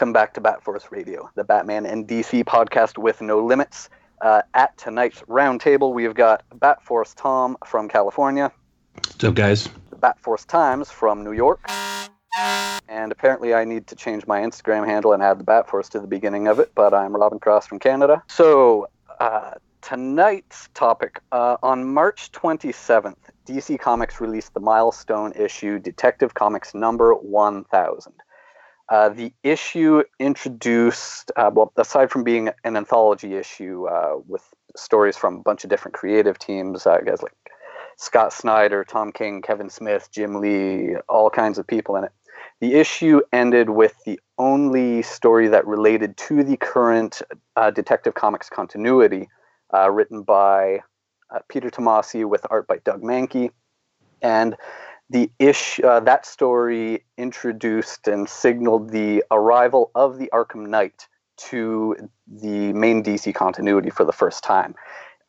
Welcome back to Bat Force Radio, the Batman and DC podcast with no limits. Uh, at tonight's roundtable, we've got Bat Force Tom from California, What's up, guys? Bat Force Times from New York, and apparently I need to change my Instagram handle and add the Bat Force to the beginning of it, but I'm Robin Cross from Canada. So, uh, tonight's topic uh, on March 27th, DC Comics released the milestone issue Detective Comics number 1000. Uh, the issue introduced, uh, well, aside from being an anthology issue uh, with stories from a bunch of different creative teams, uh, guys like Scott Snyder, Tom King, Kevin Smith, Jim Lee, all kinds of people in it. The issue ended with the only story that related to the current uh, Detective Comics continuity, written by Peter Tomasi with art by Doug Mahnke. And the ish uh, that story introduced and signaled the arrival of the Arkham Knight to the main DC continuity for the first time.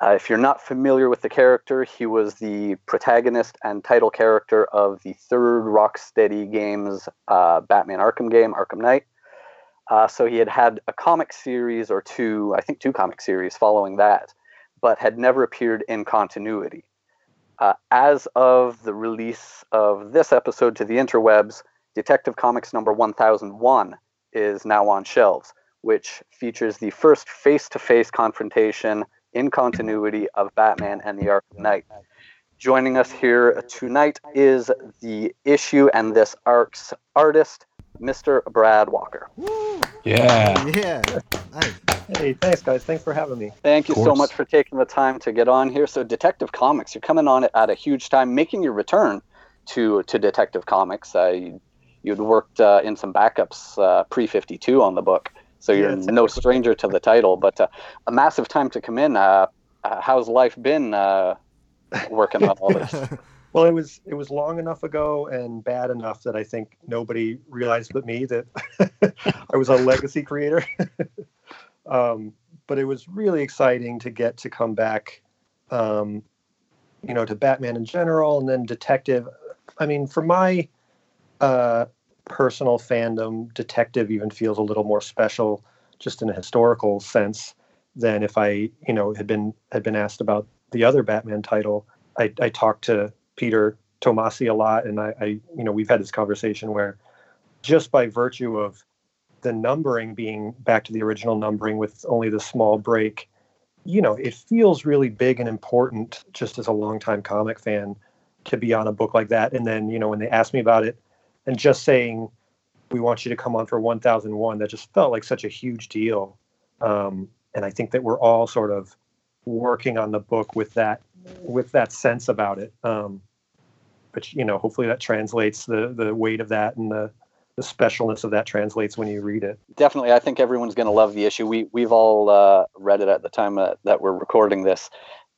Uh, if you're not familiar with the character, he was the protagonist and title character of the third Rocksteady Games uh, Batman Arkham game, Arkham Knight. Uh, so he had had a comic series or two, I think two comic series following that, but had never appeared in continuity. Uh, as of the release of this episode to the interwebs, Detective Comics number 1001 is now on shelves, which features the first face to face confrontation in continuity of Batman and the Arkham Knight. Joining us here tonight is the issue and this arc's artist, Mr. Brad Walker. Yeah. Yeah. Nice. Hey, thanks, guys. Thanks for having me. Thank you so much for taking the time to get on here. So, Detective Comics, you're coming on at a huge time, making your return to to Detective Comics. Uh, you, you'd worked uh, in some backups uh, pre 52 on the book, so you're Yeah, no stranger to the title. But uh, a massive time to come in. Uh, uh, how's life been uh, working on all this? Well, it was it was long enough ago and bad enough that I think nobody realized but me that I was a legacy creator. um, but it was really exciting to get to come back, um, you know, to Batman in general, and then Detective. I mean, for my uh, personal fandom, Detective even feels a little more special, just in a historical sense, than if I, you know, had been had been asked about the other Batman title. I, I talked to Peter Tomasi a lot, and I, I, you know, we've had this conversation where just by virtue of the numbering being back to the original numbering with only the small break, you know, it feels really big and important just as a longtime comic fan to be on a book like that. And then, you know, when they asked me about it and just saying, we want you to come on for 1001, that just felt like such a huge deal. Um, and I think that we're all sort of working on the book with that with that sense about it. Um, but you know, hopefully that translates the the weight of that and the the specialness of that translates when you read it. Definitely, I think everyone's going to love the issue. We we've all uh, read it at the time uh, that we're recording this.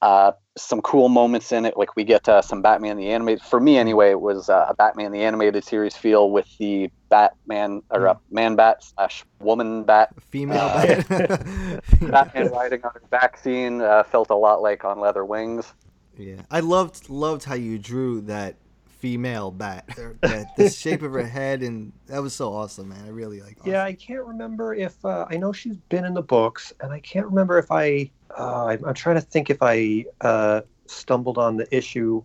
Uh, some cool moments in it, like we get uh, some Batman the animated. For me, anyway, it was uh, a Batman the animated series feel with the Batman or uh, Man Bat slash Woman Bat. Female. Uh, bat. Batman riding on her back scene uh, felt a lot like on leather wings. yeah. I loved loved how you drew that female bat. that, the shape of her head and that was so awesome, man. I really like. Yeah, I can't remember if uh, I know she's been in the books, and I can't remember if I. Uh, I'm, I'm trying to think if I uh, stumbled on the issue.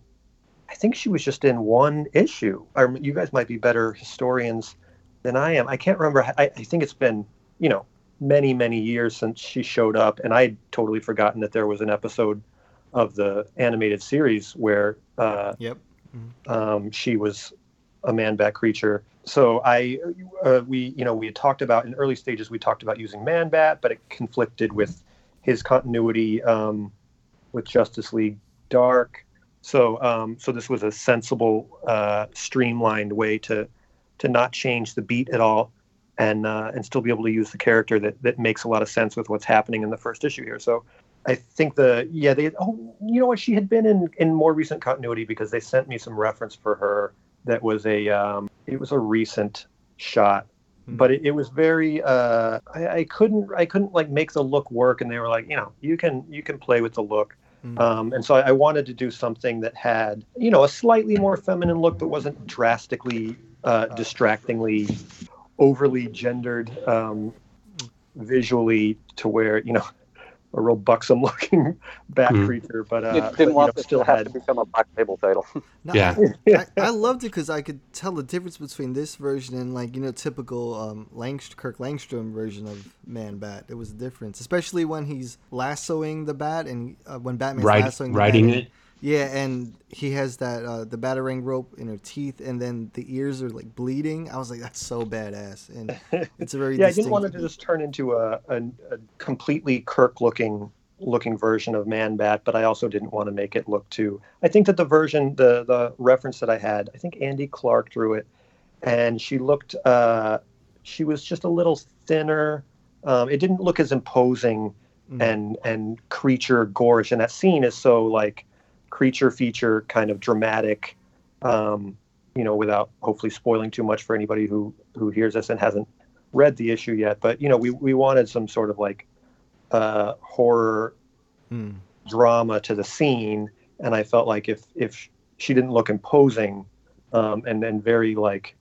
I think she was just in one issue. Or you guys might be better historians than I am. I can't remember. I, I think it's been you know many many years since she showed up, and I'd totally forgotten that there was an episode of the animated series where uh, Yep. Um, she was a man bat creature. So I, uh, we, you know, we had talked about in early stages, we talked about using man bat, but it conflicted with his continuity um, with Justice League Dark. So, um, so this was a sensible, uh, streamlined way to to not change the beat at all, and uh, and still be able to use the character that that makes a lot of sense with what's happening in the first issue here. So, I think the yeah they oh you know what? She had been in in more recent continuity because they sent me some reference for her that was a um, it was a recent shot. But it, it was very uh, I, I couldn't I couldn't like make the look work and they were like you know you can you can play with the look. Um, and so I, I wanted to do something that had you know a slightly more feminine look but wasn't drastically uh, distractingly overly gendered um, visually to where you know a real buxom looking bat Mhm. creature but uh you didn't you want know, still to have had to become a black label title. No, Yeah. I, I loved it because I could tell the difference between this version and like you know typical um, Langst- Kirk Langstrom version of Man Bat. It was a difference, especially when he's lassoing the bat and uh, when Batman's Ride, lassoing the riding bat. and- it. Yeah, and he has that uh, the battering rope in her teeth, and then the ears are like bleeding. I was like, that's so badass, and it's a very yeah, I didn't want it to just turn into a, a, a completely Kirk looking looking version of Man Bat, but I also didn't want to make it look too. I think that the version, the the reference that I had, I think Andy Clark drew it, and she looked, uh, she was just a little thinner. Um, it didn't look as imposing Mm. and and creature gorish, and that scene is so like creature feature kind of dramatic. Um, you know, without hopefully spoiling too much for anybody who who hears this and hasn't read the issue yet. But you know, we we wanted some sort of like uh, horror Hmm. drama to the scene, and I felt like if if she didn't look imposing um, and and very like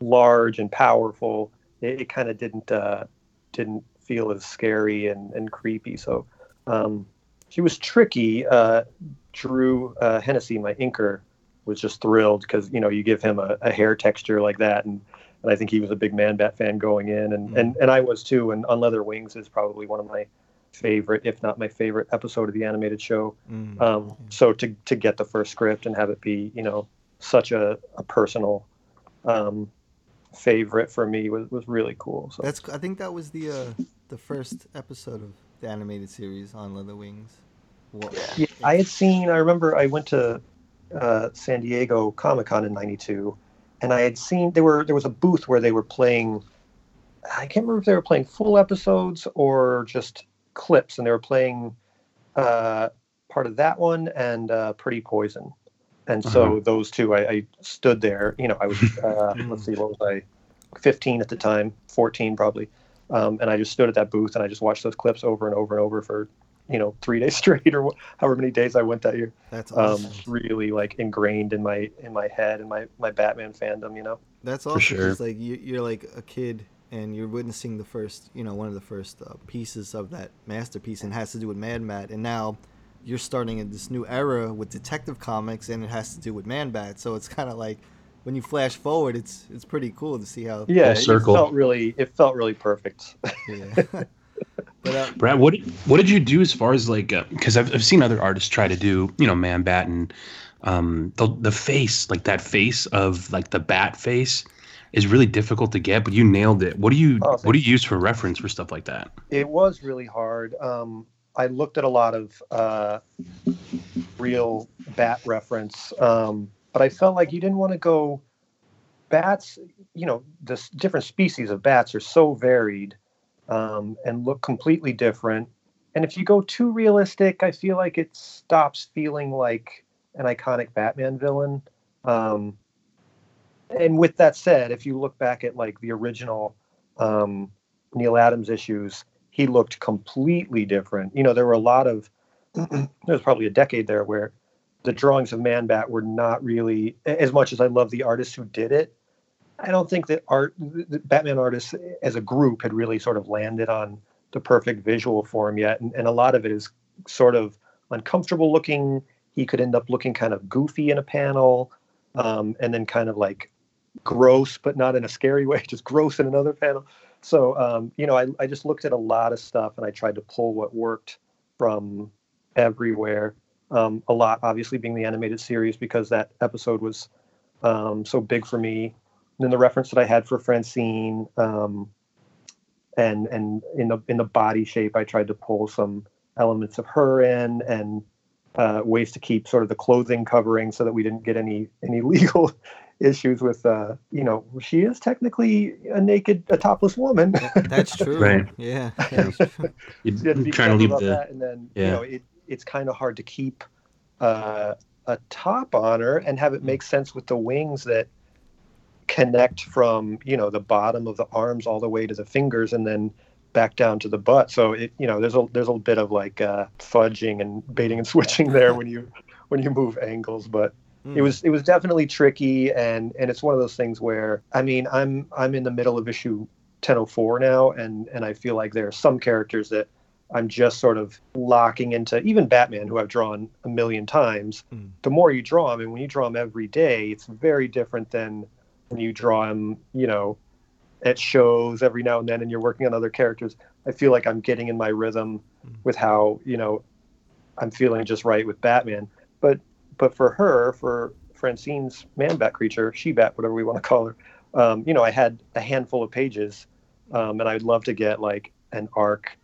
large and powerful, it, it kind of didn't uh, didn't feel as scary and, and creepy. So um, she was tricky. Uh, Drew uh, Hennessy, my inker, was just thrilled because you know you give him a, a hair texture like that, and, and I think he was a big Man Bat fan going in, and, and and I was too. And On Leather Wings is probably one of my favorite, if not my favorite, episode of the animated show. Mm. Um, so to to get the first script and have it be you know such a, a personal um, favorite for me was, was really cool. So That's I think that was the uh, the first episode of the animated series on Leather Wings. Wha- Yeah, I had seen. I remember I went to uh, San Diego Comic Con in '92, and I had seen there were there was a booth where they were playing. I can't remember if they were playing full episodes or just clips, and they were playing uh, part of that one and uh, Pretty Poison. And so Uh-huh. those two, I, I stood there. You know, I was uh, let's see, what was I? 15 at the time, 14 probably. Um, and I just stood at that booth and I just watched those clips over and over and over for you know three days straight or however many days I went that year. That's Um, really like ingrained in my in my head and my my Batman fandom. You know. That's For awesome. sure. It's like you, you're like a kid and you're witnessing the first, you know, one of the first uh, pieces of that masterpiece, and it has to do with Man Bat. And now you're starting in this new era with Detective Comics, and it has to do with Man Bat. So it's kind of like when you flash forward, it's it's pretty cool to see how. Yeah, circle. it felt really it felt really perfect. Yeah. but uh, Brad, what did, what did you do as far as like because I've I've seen other artists try to do you know man bat and um the the face like that face of like the bat face is really difficult to get but you nailed it. What do you Oh, what do you use for reference for stuff like that? It was really hard. Um, I looked at a lot of uh, real bat reference, um, but I felt like you didn't want to go. Bats, you know, the different species of bats are so varied um, and look completely different. And if you go too realistic, I feel like it stops feeling like an iconic Batman villain. Um, and with that said, if you look back at like the original um, Neal Adams issues, he looked completely different. You know, there were a lot of there was probably a decade there where the drawings of Man Bat were not really as much as I love the artists who did it. I don't think that art, Batman artists as a group had really sort of landed on the perfect visual form yet, and, and a lot of it is sort of uncomfortable looking. He could end up looking kind of goofy in a panel, um, and then kind of like gross, but not in a scary way, just gross in another panel. So, um, you know, I, I just looked at a lot of stuff and I tried to pull what worked from everywhere. Um, a lot, obviously, being the animated series because that episode was um, so big for me. And then the reference that I had for Francine, um, and and in the in the body shape, I tried to pull some elements of her in, and uh, ways to keep sort of the clothing covering so that we didn't get any any legal issues with uh, you know she is technically a naked a topless woman That's true. Right. Yeah. You're you have trying to leave the that, and then you yeah. know it, it's kind of hard to keep uh, a top on her and have it make sense with the wings that connect from you know the bottom of the arms all the way to the fingers and then back down to the butt so it you know there's a there's a bit of like uh, fudging and baiting and switching there when you when you move angles but it was it was definitely tricky and and it's one of those things where i mean i'm i'm in the middle of issue 1004 now and and i feel like there are some characters that i'm just sort of locking into even batman who i've drawn a million times Mm. the more you draw him and when you draw him every day it's very different than when you draw him you know at shows every now and then and you're working on other characters i feel like i'm getting in my rhythm with how you know i'm feeling just right with batman. But but for her, for Francine's man bat creature, she bat, whatever we want to call her, um, you know, I had a handful of pages, um, and I'd love to get like an arc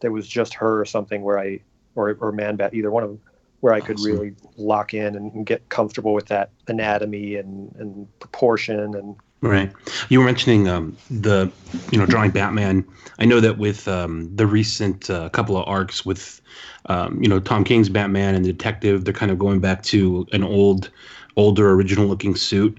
that was just her or something where I, or or man bat, either one of them, where I could Awesome. really lock in and, get comfortable with that anatomy and and proportion and Right. You were mentioning um, the, you know, drawing Batman. I know that with um, the recent uh, couple of arcs with, um, you know, Tom King's Batman and the Detective, they're kind of going back to an old, older, original-looking suit.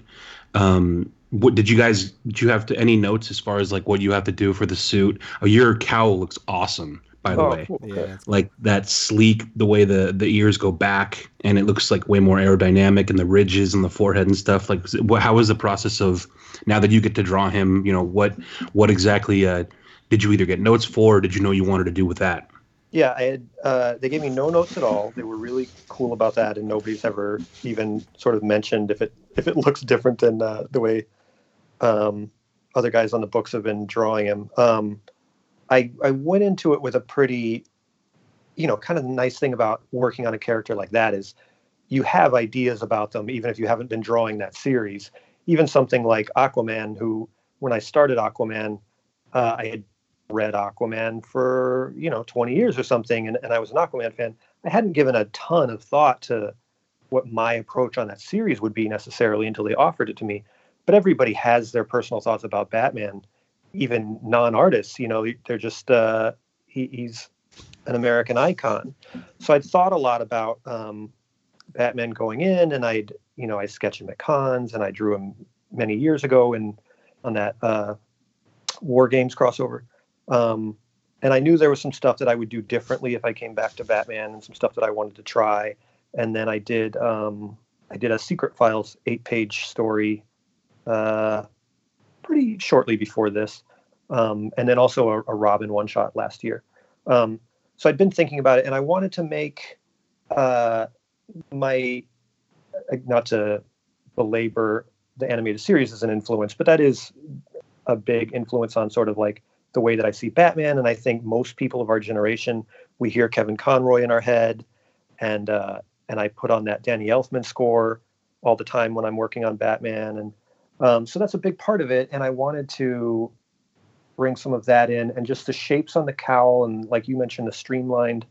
Um, what did you guys? Did you have to any notes as far as like what you have to do for the suit? Oh, your cowl looks awesome, by the Oh, way. cool. Yeah. Okay. it's- like that sleek the way the the ears go back and it looks like way more aerodynamic and the ridges and the forehead and stuff like how it- wha- how is the process of now that you get to draw him you know what what exactly uh did you either get notes for or did you know you wanted to do with that Yeah, I had. Uh, they gave me no notes at all. They were really cool about that, and nobody's ever even sort of mentioned if it if it looks different than uh, the way um, other guys on the books have been drawing him. Um, I I went into it with a pretty, you know, kind of nice thing about working on a character like that is you have ideas about them even if you haven't been drawing that series. Even something like Aquaman, who when I started Aquaman, uh, I had read Aquaman for you know 20 years or something, and, and I was an Aquaman fan. I hadn't given a ton of thought to what my approach on that series would be necessarily until they offered it to me. But everybody has their personal thoughts about Batman, even non-artists. You know, they're just uh, he, he's an American icon. So I'd thought a lot about um, Batman going in, and I'd you know I sketched him at cons, and I drew him many years ago, and on that uh, War Games crossover. Um, and I knew there was some stuff that I would do differently if I came back to Batman, and some stuff that I wanted to try. And then I did um, I did a Secret Files eight page story uh, pretty shortly before this, um, and then also a, a Robin one shot last year. Um, so I'd been thinking about it, and I wanted to make uh, my uh, not to belabor the animated series as an influence, but that is a big influence on sort of like the way that I see Batman. And I think most people of our generation, we hear Kevin Conroy in our head, and uh, and I put on that Danny Elfman score all the time when I'm working on Batman, and um, so that's a big part of it. And I wanted to bring some of that in, and just the shapes on the cowl, and like you mentioned, the streamlined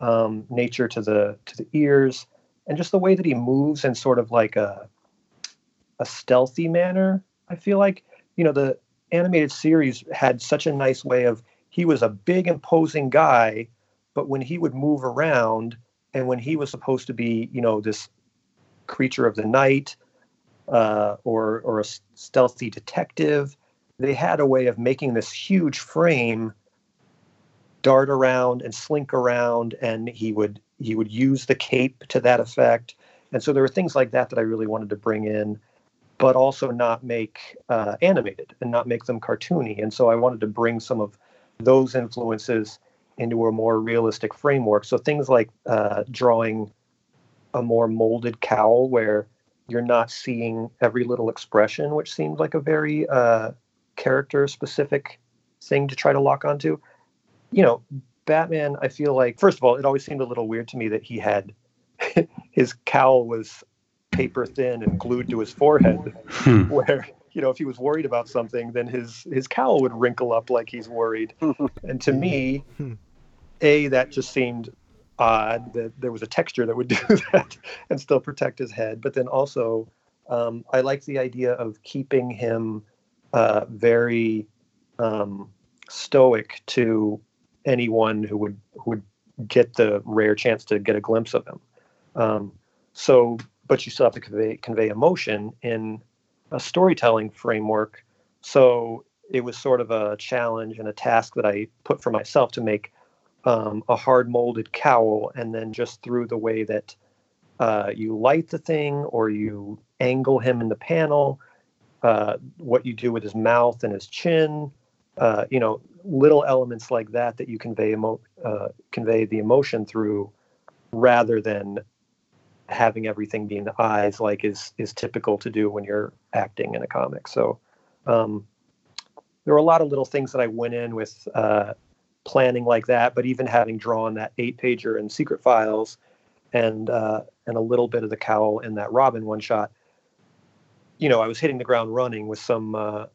um, nature to the to the ears, and just the way that he moves in sort of like a a stealthy manner. I feel like you know the animated series had such a nice way of he was a big imposing guy but when he would move around and when he was supposed to be you know this creature of the night uh, or or a stealthy detective they had a way of making this huge frame dart around and slink around and he would he would use the cape to that effect and so there were things like that that i really wanted to bring in but also not make uh, animated and not make them cartoony. And so I wanted to bring some of those influences into a more realistic framework. So things like uh, drawing a more molded cowl where you're not seeing every little expression, which seemed like a very uh, character specific thing to try to lock onto. You know, Batman, I feel like, first of all, it always seemed a little weird to me that he had his cowl was paper thin and glued to his forehead. Hmm. Where you know if he was worried about something, then his his cowl would wrinkle up like he's worried. and to me, a that just seemed odd that there was a texture that would do that and still protect his head. But then also, um, I like the idea of keeping him uh, very um, stoic to anyone who would who would get the rare chance to get a glimpse of him. Um, so, but you still have to convey convey emotion in a storytelling framework. So it was sort of a challenge and a task that I put for myself to make um, a hard molded cowl, and then just through the way that uh, you light the thing or you angle him in the panel, uh, what you do with his mouth and his chin, uh, you know, little elements like that that you convey emo- uh, convey the emotion through, rather than having everything be in the eyes, like is is typical to do when you're acting in a comic. So. Um, there were a lot of little things that I went in with uh, planning like that, but even having drawn that eight pager in Secret Files and uh, and a little bit of the cowl in that Robin one shot, you know, I was hitting the ground running with some uh,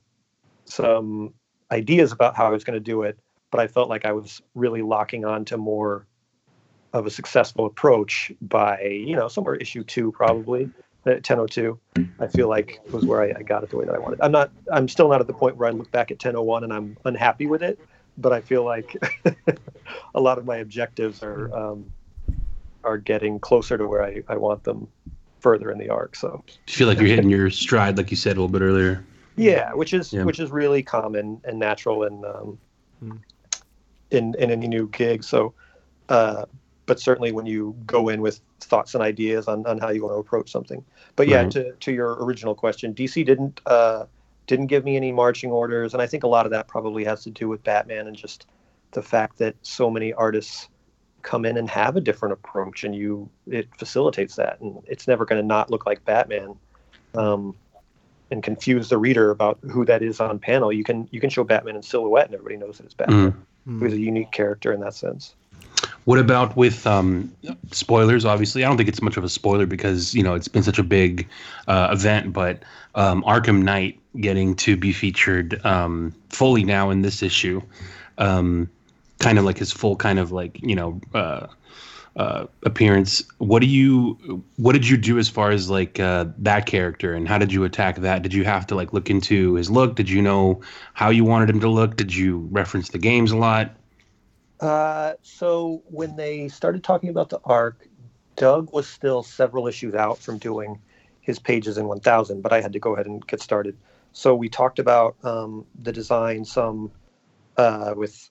some ideas about how I was going to do it, but I felt like I was really locking on to more of a successful approach by you know somewhere issue two probably 1002 i feel like was where I, I got it the way that i wanted. I'm not i'm still not at the point where i look back at 1001 and i'm unhappy with it but I feel like a lot of my objectives are um, are getting closer to where I, I want them further in the arc. So Do you feel like you're hitting your stride, like you said a little bit earlier? yeah, which is Yeah. which is really common and natural in um, in in any new gig. So, uh, but certainly when you go in with thoughts and ideas on, on how you want to approach something. But yeah, Right. to to your original question, DC didn't uh, didn't give me any marching orders, and I think a lot of that probably has to do with Batman and just the fact that so many artists come in and have a different approach, and you it facilitates that, and it's never going to not look like Batman. Um, and confuse the reader about who that is on panel. You can you can show Batman in silhouette, and everybody knows that it's Batman. Who's a unique character in that sense. What about with um, spoilers? Obviously, I don't think it's much of a spoiler because you know it's been such a big uh, event. But um, Arkham Knight getting to be featured um, fully now in this issue, um, kind of like his full kind of like you know uh, uh, appearance. What do you what did you do as far as like uh, that character and how did you attack that? Did you have to like look into his look? Did you know how you wanted him to look? Did you reference the games a lot? Uh, so when they started talking about the arc, Doug was still several issues out from doing his pages in 1000, but I had to go ahead and get started. So we talked about um, the design some uh, with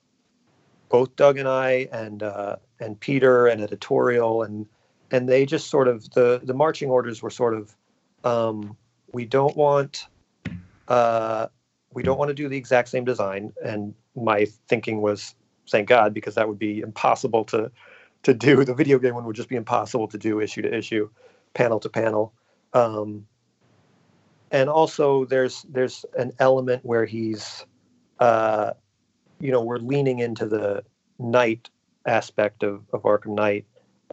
both Doug and I and uh, and Peter and editorial and and they just sort of the the marching orders were sort of um, we don't want uh, we don't want to do the exact same design and my thinking was thank God because that would be impossible to to do. The video game one would just be impossible to do issue to issue, panel to panel. Um, and also there's there's an element where he's uh, you know we're leaning into the night aspect of, of Arkham Knight.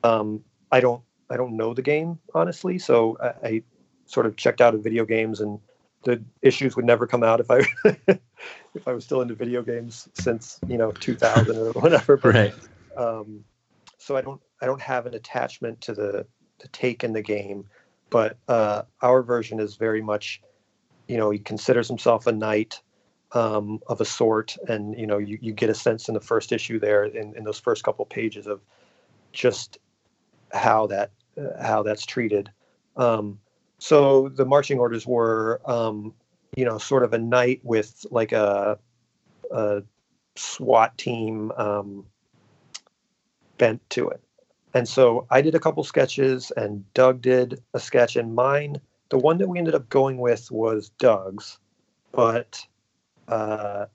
Um, I don't I don't know the game honestly, so I, I sort of checked out of video games and the issues would never come out if I if I was still into video games since you know 2000 or whatever. But, Right. Um, so I don't I don't have an attachment to the the take in the game, but uh, our version is very much, you know, he considers himself a knight um, of a sort, and you know, you, you get a sense in the first issue there in, in those first couple pages of just how that uh, how that's treated. Um, so the marching orders were, um, you know, sort of a night with like a, a SWAT team um, bent to it. And so I did a couple sketches, and Doug did a sketch, and mine, the one that we ended up going with was Doug's, but uh,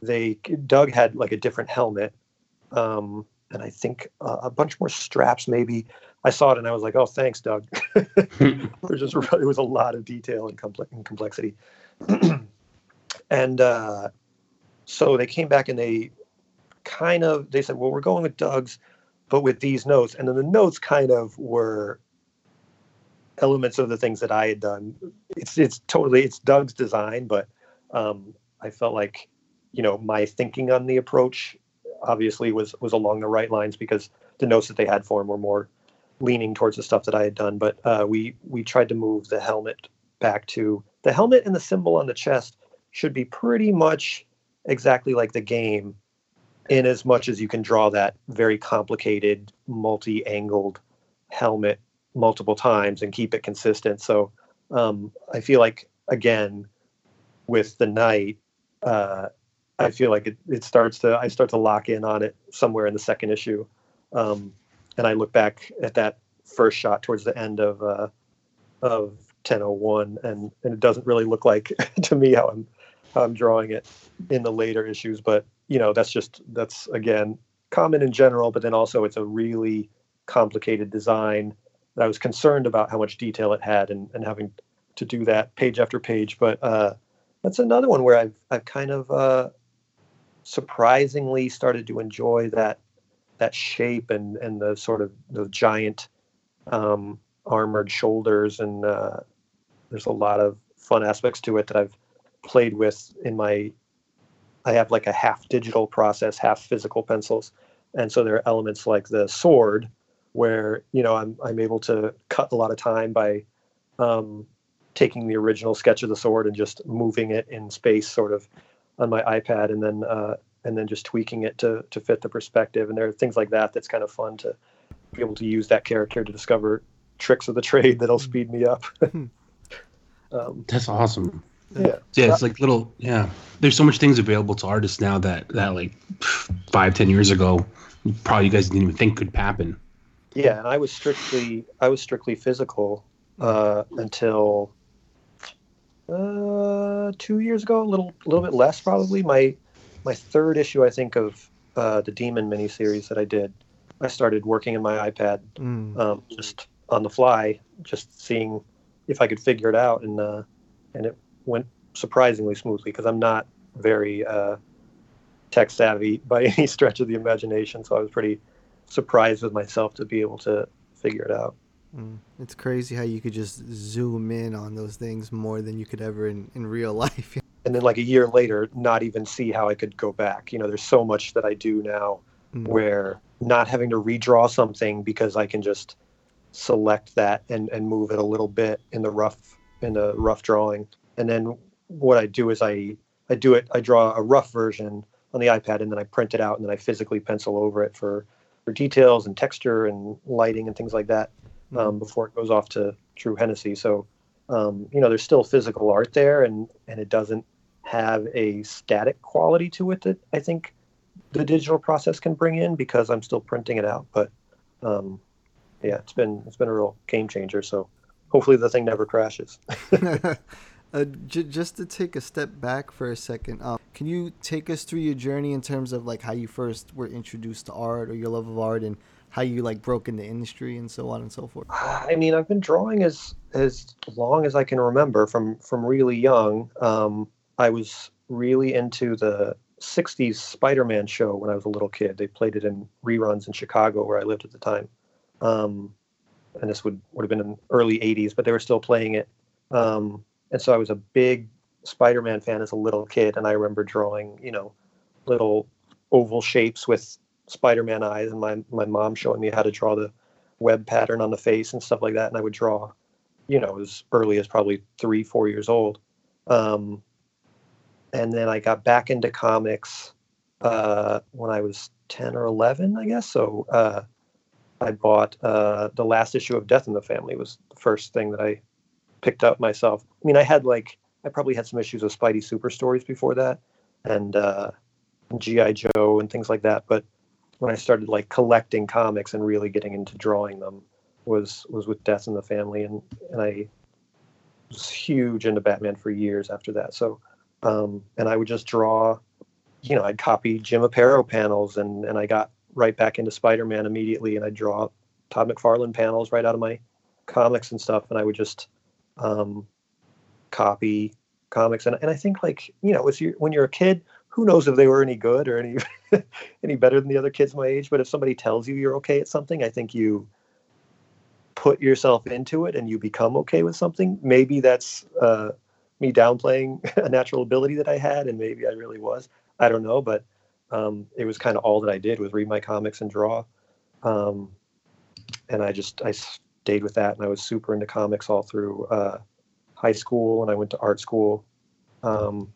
they Doug had like a different helmet, um, and I think uh, a bunch more straps maybe. I saw it and I was like, "Oh, thanks, Doug." There's just it was a lot of detail and, complex and complexity, and uh, so they came back and they kind of they said, "Well, we're going with Doug's, but with these notes," and then the notes kind of were elements of the things that I had done. It's it's totally it's Doug's design, but um, I felt like you know my thinking on the approach obviously was was along the right lines because the notes that they had for him were more leaning towards the stuff that I had done. But uh, we we tried to move the helmet back to the helmet and the symbol on the chest should be pretty much exactly like the game in as much as you can draw that very complicated multi-angled helmet multiple times and keep it consistent so um, i feel like again with the knight uh, i feel like it, it starts to i start to lock in on it somewhere in the second issue. Um, and i look back at that first shot towards the end of uh, of 1001 and and it doesn't really look like to me how i'm how i'm drawing it in the later issues but you know that's just that's again common in general but then also it's a really complicated design. That i was concerned about how much detail it had and, and having to do that page after page but uh, that's another one where i've i've kind of uh, surprisingly started to enjoy that that shape and and the sort of the giant um, armored shoulders and uh, there's a lot of fun aspects to it that i've played with in my I have like a half digital process, half physical pencils. And so there are elements like the sword where, you know, I'm I'm able to cut a lot of time by um, taking the original sketch of the sword and just moving it in space sort of on my iPad and then uh, and then just tweaking it to to fit the perspective. And there are things like that that's kind of fun to be able to use that character to discover tricks of the trade that'll speed me up. um, that's awesome. Yeah. Yeah, it's like little yeah. There's so much things available to artists now that that like five, ten years ago, probably you guys didn't even think could happen. Yeah, and I was strictly I was strictly physical uh, until uh, two years ago, a little a little bit less probably. My my third issue, I think, of uh, the Demon miniseries that I did. I started working in my iPad Mm. um, just on the fly, just seeing if I could figure it out, and uh, and it went surprisingly smoothly because I'm not very uh, tech savvy by any stretch of the imagination. So I was pretty surprised with myself to be able to figure it out. Mm. It's crazy how you could just zoom in on those things more than you could ever in, in real life. And then, like a year later, not even see how I could go back. You know, there's so much that I do now Mm. where not having to redraw something because I can just select that and, and move it a little bit in the rough in the rough drawing. And then what I do is I I do it I draw a rough version on the iPad and then I print it out and then I physically pencil over it for for details and texture and lighting and things like that um, before it goes off to Drew Hennessy. So um, you know there's still physical art there and and it doesn't have a static quality to it that I think the digital process can bring in because I'm still printing it out. But um, yeah, it's been it's been a real game changer. So hopefully the thing never crashes. uh, j- just to take a step back for a second, um, can you take us through your journey in terms of like how you first were introduced to art or your love of art and how you like broke the industry and so on and so forth? I mean, I've been drawing as as long as I can remember from from really young. Um, I was really into the '60s Spider-Man show when I was a little kid. They played it in reruns in Chicago, where I lived at the time. Um, and this would would have been in early '80s, but they were still playing it. Um, and so I was a big Spider-Man fan as a little kid, and I remember drawing, you know, little oval shapes with Spider-Man eyes, and my my mom showing me how to draw the web pattern on the face and stuff like that. And I would draw, you know, as early as probably three, four years old. Um, and then I got back into comics uh, when I was ten or eleven, I guess. So uh, I bought uh, the last issue of Death in the Family. Was the first thing that I picked up myself. I mean, I had like I probably had some issues of Spidey Super Stories before that, and uh, GI Joe and things like that. But when I started like collecting comics and really getting into drawing them was was with Death in the Family, and and I was huge into Batman for years after that. So, um, and I would just draw, you know, I'd copy Jim Aparo panels, and and I got right back into Spider Man immediately, and I'd draw Todd McFarlane panels right out of my comics and stuff, and I would just um, copy comics, and and I think like you know, as you when you're a kid, who knows if they were any good or any any better than the other kids my age, but if somebody tells you you're okay at something, I think you put yourself into it and you become okay with something. Maybe that's uh, me downplaying a natural ability that I had, and maybe I really was. I don't know, but um, it was kind of all that I did was read my comics and draw. Um, and I just I stayed with that, and I was super into comics all through uh, high school, and I went to art school um,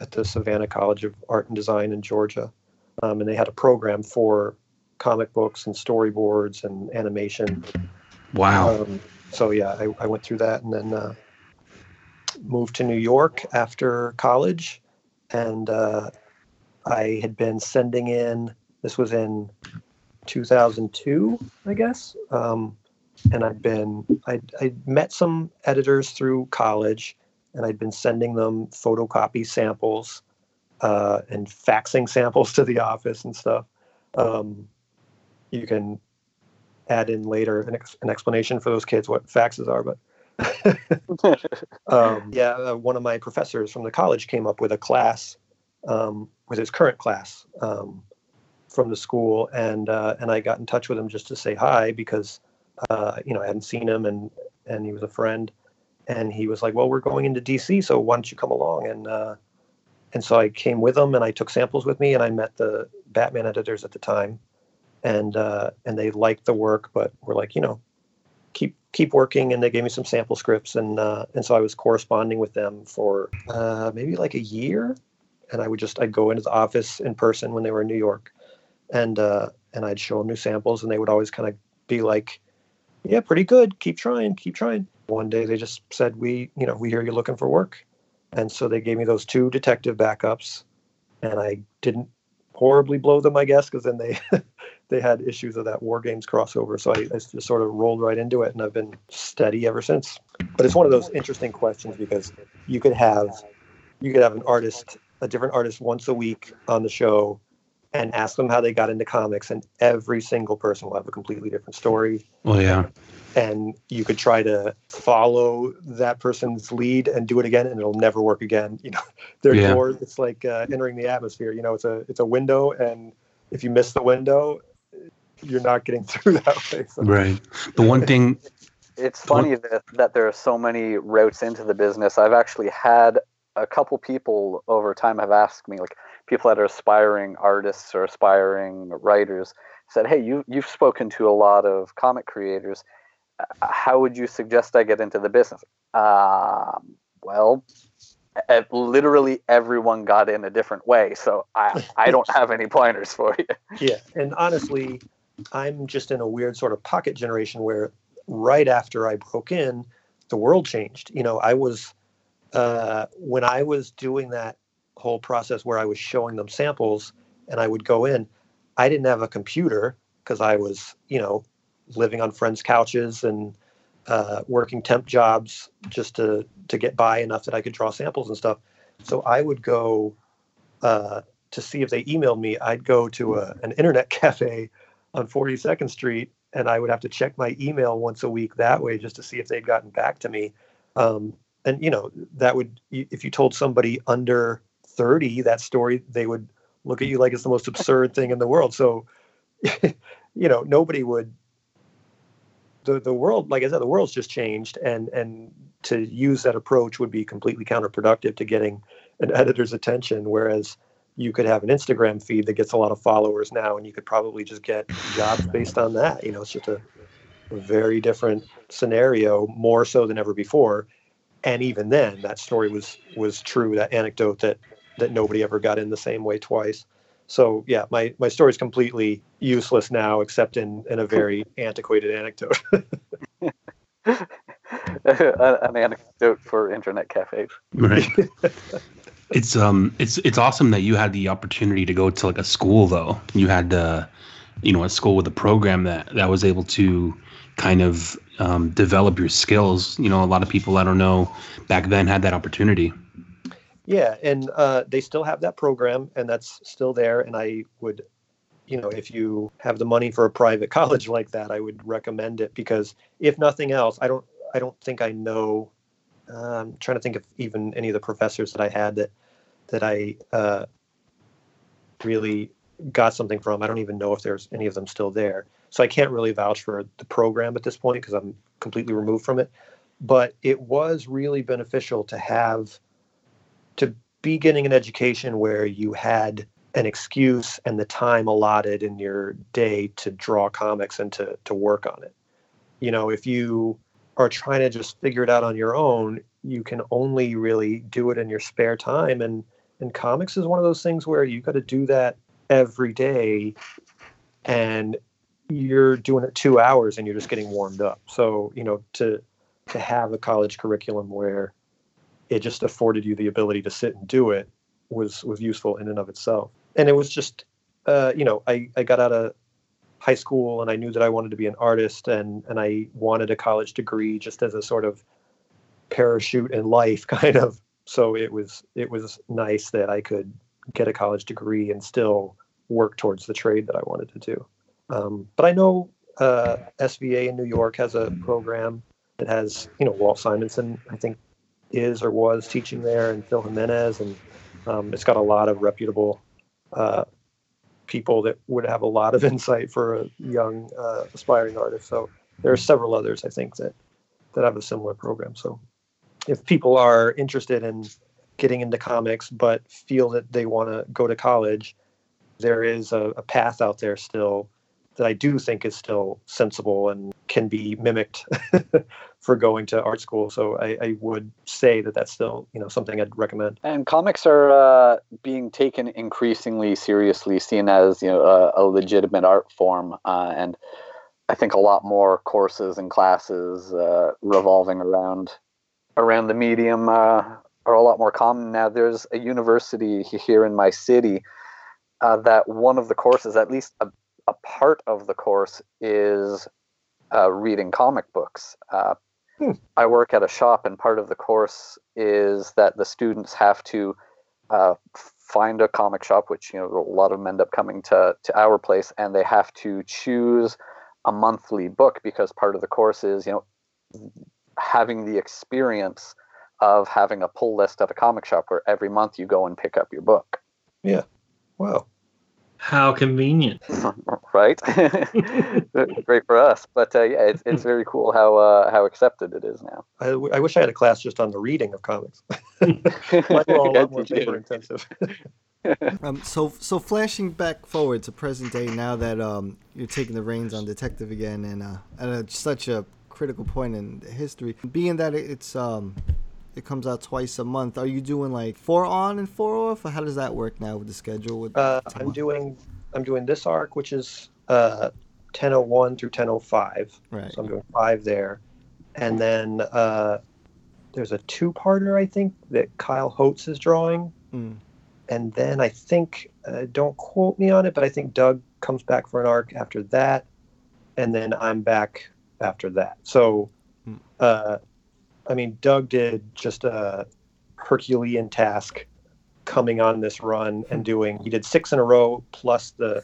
at the Savannah College of Art and Design in Georgia, um, and they had a program for comic books and storyboards and animation. Wow. Um, so yeah, I, I went through that, and then uh, moved to New York after college, and uh, I had been sending in. This was in 2002, I guess. Um, and I'd been I I met some editors through college, and I'd been sending them photocopy samples uh, and faxing samples to the office and stuff. Um, you can add in later an, ex- an explanation for those kids what faxes are, but um, yeah, uh, one of my professors from the college came up with a class um, with his current class um, from the school, and uh, and I got in touch with him just to say hi because uh, you know I hadn't seen him and and he was a friend, and he was like, well, we're going into DC, so why don't you come along? And uh, and so I came with him, and I took samples with me, and I met the Batman editors at the time, and uh, and they liked the work, but were like, you know, keep keep working. And they gave me some sample scripts and uh, and so I was corresponding with them for uh, maybe like a year. And I would just I'd go into the office in person when they were in New York and uh, and I'd show them new samples and they would always kind of be like yeah pretty good. Keep trying keep trying one day they just said we you know we hear you're looking for work and so they gave me those two detective backups and I didn't horribly blow them I guess because then they they had issues of that War Games crossover. So I, I, just sort of rolled right into it, and I've been steady ever since. But it's one of those interesting questions because you could have you could have an artist, a different artist, once a week on the show, and ask them how they got into comics, and every single person will have a completely different story. Well, yeah. And you could try to follow that person's lead and do it again, and it'll never work again. You know, their Yeah. door. It's like uh, entering the atmosphere. You know, it's a it's a window, and if you miss the window, you're not getting through that way. So, Right. The one thing. It's funny that, that there are so many routes into the business. I've actually had a couple people over time have asked me, like people that are aspiring artists or aspiring writers, said, "Hey, you you've spoken to a lot of comic creators. Uh, How would you suggest I get into the business?" Um, well, literally everyone got in a different way, so I I don't have any pointers for you. yeah, and honestly, I'm just in a weird sort of pocket generation where right after I broke in, the world changed. You know, I was uh, when I was doing that whole process where I was showing them samples and I would go in, I didn't have a computer because I was, you know, living on friends' couches and uh, working temp jobs just to to get by enough that I could draw samples and stuff. So I would go uh, to see if they emailed me. I'd go to a, an internet cafe on 42nd Street, and I would have to check my email once a week that way just to see if they'd gotten back to me. Um, and you know that would if you told somebody under 30 that story, they would look at you like it's the most absurd thing in the world. So you know nobody would the the world like i said the world's just changed and and to use that approach would be completely counterproductive to getting an editor's attention whereas you could have an instagram feed that gets a lot of followers now and you could probably just get jobs based on that you know it's just a, a very different scenario more so than ever before and even then that story was was true that anecdote that that nobody ever got in the same way twice so yeah my my story is completely useless now except in in a very antiquated anecdote an anecdote for internet cafes. Right. it's um it's it's awesome that you had the opportunity to go to like a school though. You had uh you know a school with a program that that was able to kind of um, develop your skills. You know, a lot of people I don't know back then had that opportunity. Yeah, and uh, they still have that program, and that's still there. And I would, you know, if you have the money for a private college like that, I would recommend it because if nothing else, I don't, I don't think I know. Uh, I'm trying to think of even any of the professors that I had that that I uh, really got something from. I don't even know if there's any of them still there. so I can't really vouch for the program at this point because I'm completely removed from it. But it was really beneficial to have to be getting an education where you had an excuse and the time allotted in your day to draw comics and to to work on it. You know, if you are trying to just figure it out on your own, you can only really do it in your spare time and and comics is one of those things where you got to do that every day and you're doing it 2 hours and you're just getting warmed up. So, you know, to to have a college curriculum where it just afforded you the ability to sit and do it was was useful in and of itself. And it was just uh, you know, I, I got out of high school and I knew that I wanted to be an artist and and I wanted a college degree just as a sort of parachute in life kind of so it was it was nice that I could get a college degree and still work towards the trade that I wanted to do. Um, but I know uh, SVA in New York has a program that has you know Walt Simonson I think is or was teaching there and Phil Jimenez and um, it's got a lot of reputable uh, people that would have a lot of insight for a young uh, aspiring artist. So there are several others I think that that have a similar program. So if people are interested in getting into comics but feel that they want to go to college, there is a, a path out there still that I do think is still sensible and can be mimicked for going to art school. So I, I, would say that that's still you know something I'd recommend. And comics are uh, being taken increasingly seriously, seen as you know a, a legitimate art form, uh, and I think a lot more courses and classes uh, revolving around around the medium uh, are a lot more common now. There's a university here in my city uh, that one of the courses, at least a a part of the course is uh, reading comic books. Uh, hmm. I work at a shop, and part of the course is that the students have to uh, find a comic shop, which you know a lot of them end up coming to to our place, and they have to choose a monthly book because part of the course is you know having the experience of having a pull list at a comic shop where every month you go and pick up your book. Yeah. Wow. How convenient. right? Great for us. But uh, yeah, it's, it's very cool how uh, how accepted it is now. I, w- I wish I had a class just on the reading of comics. Mine were a lot more paper intensive. um, so so flashing back forward to present day now that um, you're taking the reins on detective again and uh, at a, such a critical point in history being that it's um, it comes out twice a month. Are you doing like four on and four off, or how does that work now with the schedule? With uh, I'm doing I'm doing this arc, which is uh, 1001 through 1005. Right. So I'm doing five there, and then uh, there's a two-parter I think that Kyle Hotz is drawing, mm. and then I think uh, don't quote me on it, but I think Doug comes back for an arc after that, and then I'm back after that. So. Mm. Uh, I mean, Doug did just a Herculean task coming on this run and doing. He did six in a row plus the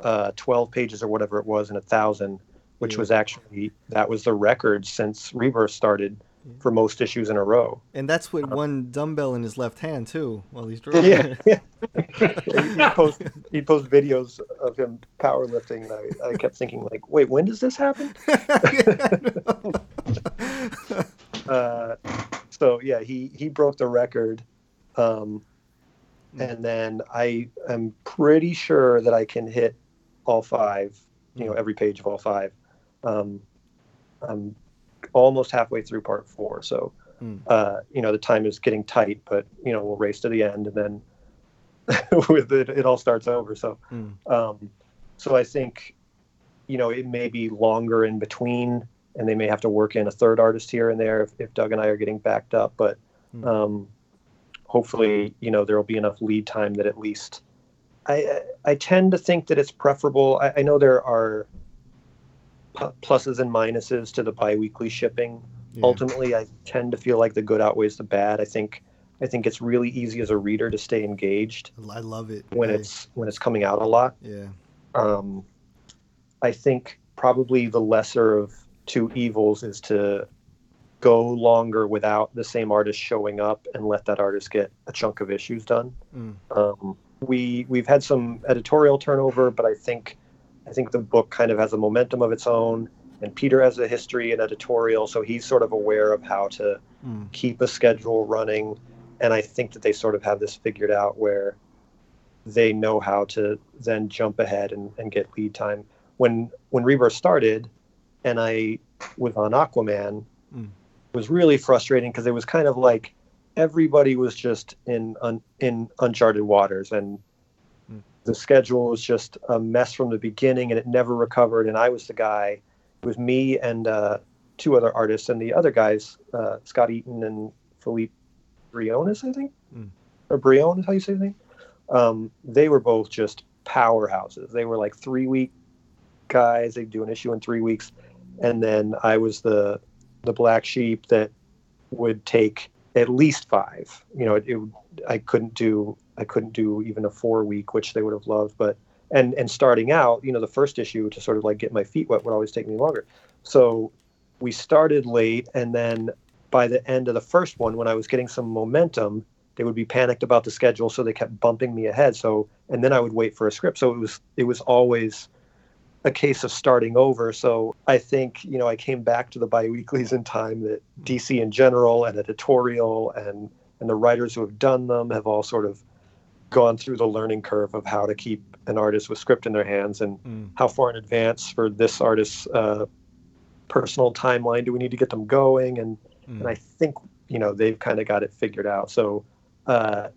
uh, 12 pages or whatever it was in a thousand, which yeah. was actually that was the record since Rebirth started for most issues in a row. And that's with uh, one dumbbell in his left hand too, while he's drawing. Yeah, yeah. he post he post videos of him powerlifting. I, I kept thinking like, wait, when does this happen? uh, so yeah, he he broke the record, um, and then I am pretty sure that I can hit all five. You know, every page of all five. Um, I'm almost halfway through part four, so mm. uh, you know the time is getting tight, but you know we'll race to the end, and then with it, it all starts over. So, mm. um, so I think you know it may be longer in between and they may have to work in a third artist here and there if, if Doug and I are getting backed up. But hmm. um, hopefully, you know, there will be enough lead time that at least I I tend to think that it's preferable. I, I know there are pluses and minuses to the biweekly shipping. Yeah. Ultimately, I tend to feel like the good outweighs the bad. I think I think it's really easy as a reader to stay engaged. I love it when I... it's when it's coming out a lot. Yeah. Um, I think probably the lesser of two evils is to go longer without the same artist showing up and let that artist get a chunk of issues done. Mm. Um, we we've had some editorial turnover, but I think I think the book kind of has a momentum of its own, and Peter has a history and editorial, so he's sort of aware of how to Mm. keep a schedule running. And I think that they sort of have this figured out where they know how to then jump ahead and, and get lead time. When when Rebirth started, and I was on Aquaman, Mm. was really frustrating because it was kind of like everybody was just in un, in uncharted waters, and Mm. the schedule was just a mess from the beginning, and it never recovered. And I was the guy. It was me and uh, two other artists, and the other guys, uh, Scott Eaton and Philippe Briones, I think, Mm. or Briones, is how you say the name. Um, they were both just powerhouses. They were like three week guys. They'd do an issue in three weeks, and then I was the the black sheep that would take at least five. You know, it, it I couldn't do I couldn't do even a four week, which they would have loved. But and and starting out, you know, the first issue to sort of like get my feet wet would always take me longer. So we started late, and then by the end of the first one, when I was getting some momentum, they would be panicked about the schedule, so they kept bumping me ahead. So and then I would wait for a script. So it was it was always a case of starting over. So I think you know I came back to the biweeklies in time that DC in general and editorial and and the writers who have done them have all sort of gone through the learning curve of how to keep an artist with script in their hands and Mm. how far in advance for this artist's uh, personal timeline do we need to get them going and Mm. and I think you know they've kind of got it figured out. So uh,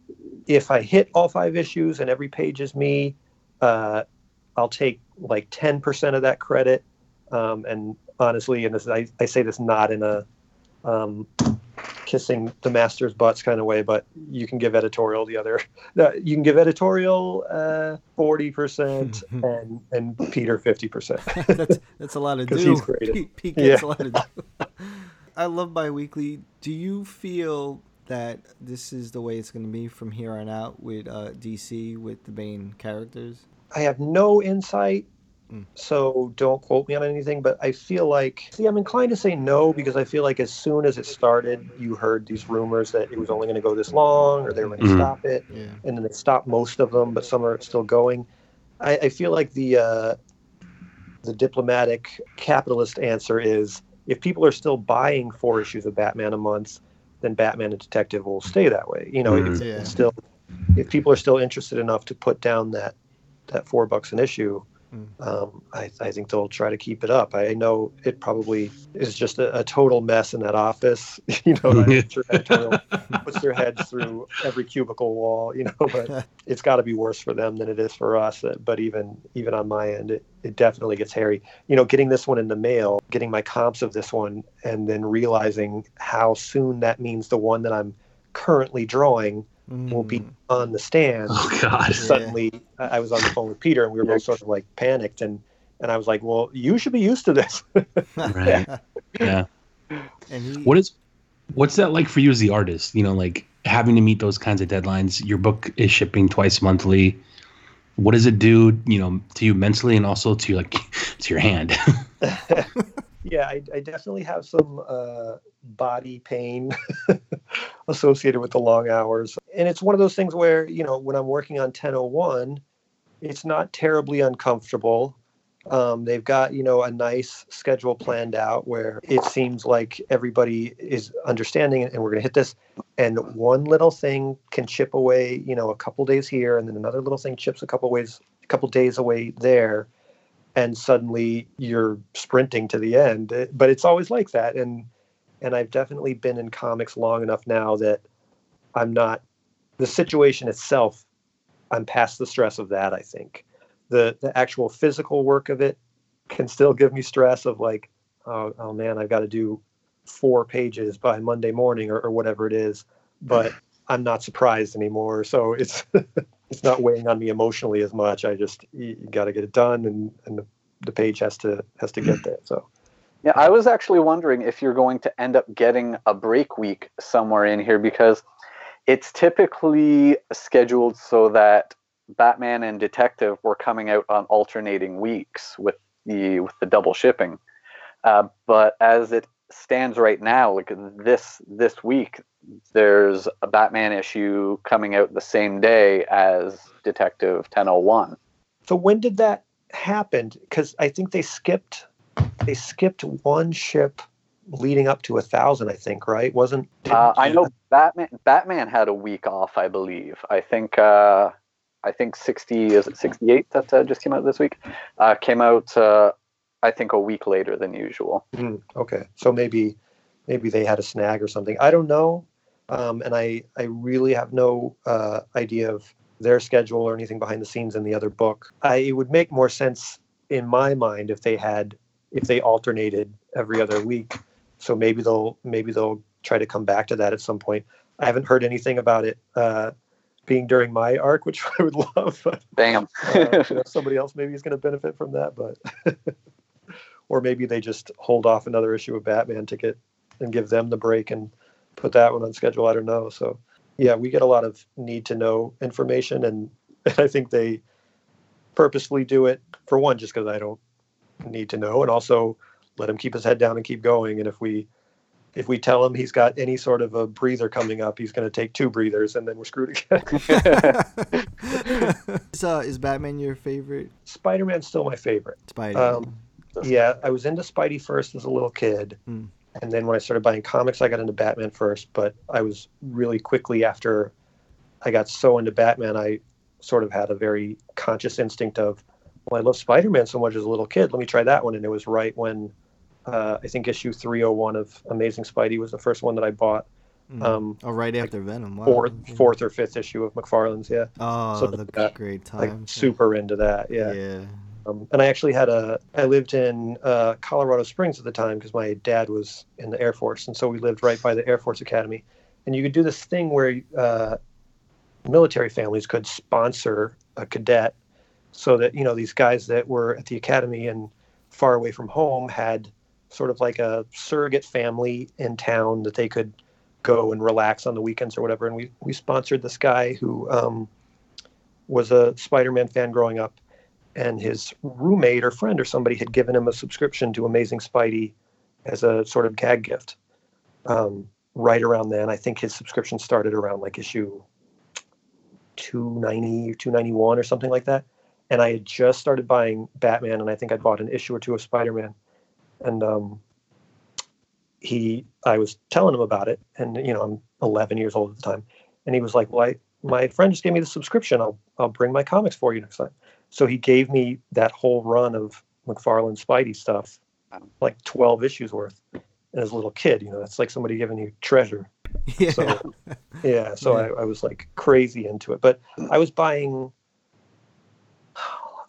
if I hit all five issues and every page is me, uh, I'll take like ten percent of that credit. Um, and honestly, and this, I, I say this not in a um, kissing the master's butts kind of way, but you can give editorial the other. No, you can give editorial uh, forty percent and and Peter fifty percent. that's that's a lot of do. Pete, Pete gets Yeah. a lot to do. I love biweekly. Do you feel that this is the way it's going to be from here on out with uh, DC with the main characters? I have no insight, Mm. so don't quote me on anything. But I feel like, see, I'm inclined to say no because I feel like as soon as it started, you heard these rumors that it was only going to go this long or they were going to Mhm. stop it, Yeah. and then they stopped most of them, but some are still going. I, I feel like the uh, the diplomatic capitalist answer is if people are still buying four issues of Batman a month, then Batman and Detective will stay that way. You know, Mhm. it's, Yeah. it's still if people are still interested enough to put down that that four bucks an issue, Mm. um, I, I think they'll try to keep it up. I know it probably is just a, a total mess in that office. you know, editorial puts their heads through every cubicle wall. You know, but it's got to be worse for them than it is for us. Uh, But even even on my end, it, it definitely gets hairy. You know, getting this one in the mail, getting my comps of this one, and then realizing how soon that means the one that I'm currently drawing will be Mm. on the stand Oh God. suddenly I I was on the phone with Peter and we were both sort of like panicked and and I was like, well, you should be used to this. Right. Yeah. And he, What is what's that like for you as the artist? You know, like having to meet those kinds of deadlines. Your book is shipping twice monthly. What does it do, you know, to you mentally and also to like to your hand? yeah, I, I definitely have some uh, body pain associated with the long hours. And it's one of those things where, you know, when I'm working on 1001, it's not terribly uncomfortable. Um, they've got, you know, a nice schedule planned out where it seems like everybody is understanding and we're going to hit this. And one little thing can chip away, you know, a couple days here, and then another little thing chips a couple ways, a couple days away there and suddenly you're sprinting to the end. But it's always like that and and i've definitely been in comics long enough now that i'm not the situation itself i'm past the stress of that i think. The the actual physical work of it can still give me stress of like oh, oh man i've got to do four pages by monday morning or, or whatever it is but i'm not surprised anymore. So it's it's not weighing on me emotionally as much. I just got to get it done, and and the, the page has to has to get there. So Yeah, I was actually wondering if you're going to end up getting a break week somewhere in here because it's typically scheduled so that Batman and Detective were coming out on alternating weeks with the with the double shipping. Uh, but as it stands right now, like this this week, there's a Batman issue coming out the same day as Detective 1001. so when did that happen? because I think they skipped they skipped one ship leading up to a thousand. I think right wasn't. Uh, I know Batman. Batman had a week off, I believe. I think. Uh, I think sixty is it sixty eight that uh, just came out this week. Uh, came out. I think a week later than usual. Mm, okay, so maybe maybe they had a snag or something. I don't know, um, and I I really have no uh, idea of their schedule or anything behind the scenes in the other book. I, it would make more sense in my mind if they had if they alternated every other week. So maybe they'll maybe they'll try to come back to that at some point. I haven't heard anything about it uh, being during my arc, which I would love. But, Damn. uh, you know, somebody else maybe is going to benefit from that, but or maybe they just hold off another issue of Batman to get and give them the break and put that one on schedule. I don't know. So yeah, we get a lot of need to know information, and, and I think they purposefully do it for one, just because I don't need to know, and also let him keep his head down and keep going. And if we if we tell him he's got any sort of a breather coming up, he's going to take two breathers, and then we're screwed again. is, uh, is Batman your favorite? Spider Man's still my favorite. Spidey. Um, yeah, I was into Spidey first as a little kid. Hmm. And then when I started buying comics, I got into Batman first. But I was really quickly after I got so into Batman, I sort of had a very conscious instinct of, well, I love Spider Man so much as a little kid. Let me try that one. And it was right when uh, I think issue 301 of Amazing Spidey was the first one that I bought. Mm. Um, oh, right after Venom. Wow. fourth, fourth or fifth issue of McFarlane's, yeah. Oh, so the that- great Like super into that, yeah. yeah. Um, and I actually had a, I lived in uh, Colorado Springs at the time because my dad was in the Air Force. And so we lived right by the Air Force Academy. And you could do this thing where uh, military families could sponsor a cadet so that, you know, these guys that were at the academy and far away from home had sort of like a surrogate family in town that they could go and relax on the weekends or whatever. And we, we sponsored this guy who um, was a Spider Man fan growing up and his roommate or friend or somebody had given him a subscription to Amazing Spidey as a sort of gag gift. Um, right around then, I think his subscription started around like issue 290 or 291 or something like that. And I had just started buying Batman, and I think I bought an issue or two of Spider Man. And um, he, I was telling him about it, and you know, I'm 11 years old at the time, and he was like, "Well, I, my friend just gave me the subscription. I'll, I'll bring my comics for you next time." So he gave me that whole run of McFarlane Spidey stuff, like 12 issues worth. And as a little kid, you know, that's like somebody giving you treasure. Yeah. So, yeah. So I, I was like crazy into it. But I was buying,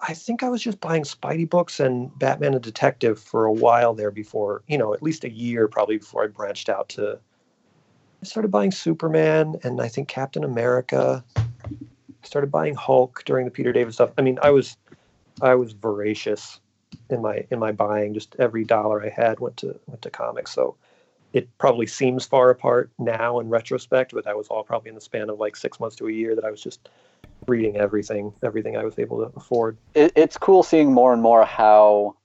I think I was just buying Spidey books and Batman and Detective for a while there before, you know, at least a year probably before I branched out to. I started buying Superman and I think Captain America started buying Hulk during the Peter David stuff. I mean, I was I was voracious in my in my buying. Just every dollar I had went to went to comics. So it probably seems far apart now in retrospect, but that was all probably in the span of like six months to a year that I was just reading everything, everything I was able to afford. it, it's cool seeing more and more how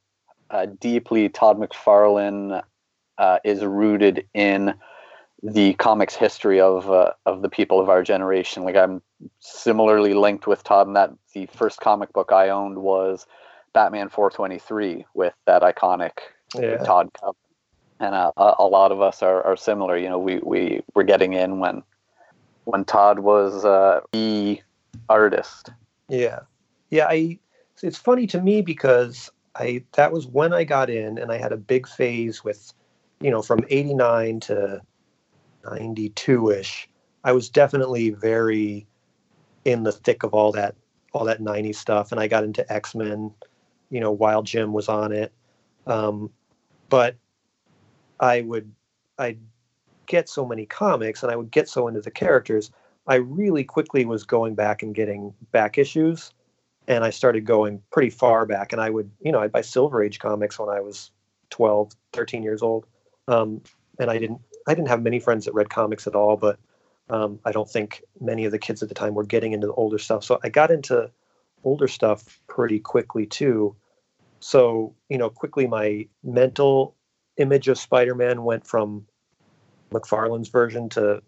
uh, deeply Todd McFarlane uh, is rooted in the comics history of uh, of the people of our generation. Like I'm similarly linked with Todd in that the first comic book I owned was Batman 423 with that iconic Yeah. Todd cover. And uh, a, a lot of us are, are similar. You know, we we were getting in when when Todd was uh, the artist. Yeah, yeah. I it's funny to me because I that was when I got in, and I had a big phase with, you know, from '89 to '92 ish. I was definitely very in the thick of all that all that '90s stuff, and I got into X Men. You know, while Jim was on it, um, but I would I'd get so many comics, and I would get so into the characters. I really quickly was going back and getting back issues and I started going pretty far back and I would, you know, I'd buy Silver Age comics when I was 12, 13 years old. Um, and I didn't I didn't have many friends that read comics at all, but um, I don't think many of the kids at the time were getting into the older stuff. So I got into older stuff pretty quickly too. So, you know, quickly my mental image of Spider-Man went from McFarlane's version to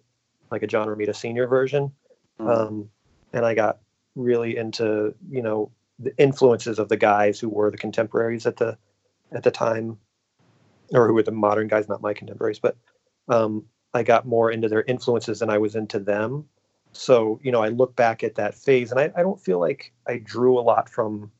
like a John Romita Senior version, um, and I got really into you know the influences of the guys who were the contemporaries at the at the time, or who were the modern guys, not my contemporaries, but um, I got more into their influences than I was into them. So you know, I look back at that phase, and I, I don't feel like I drew a lot from,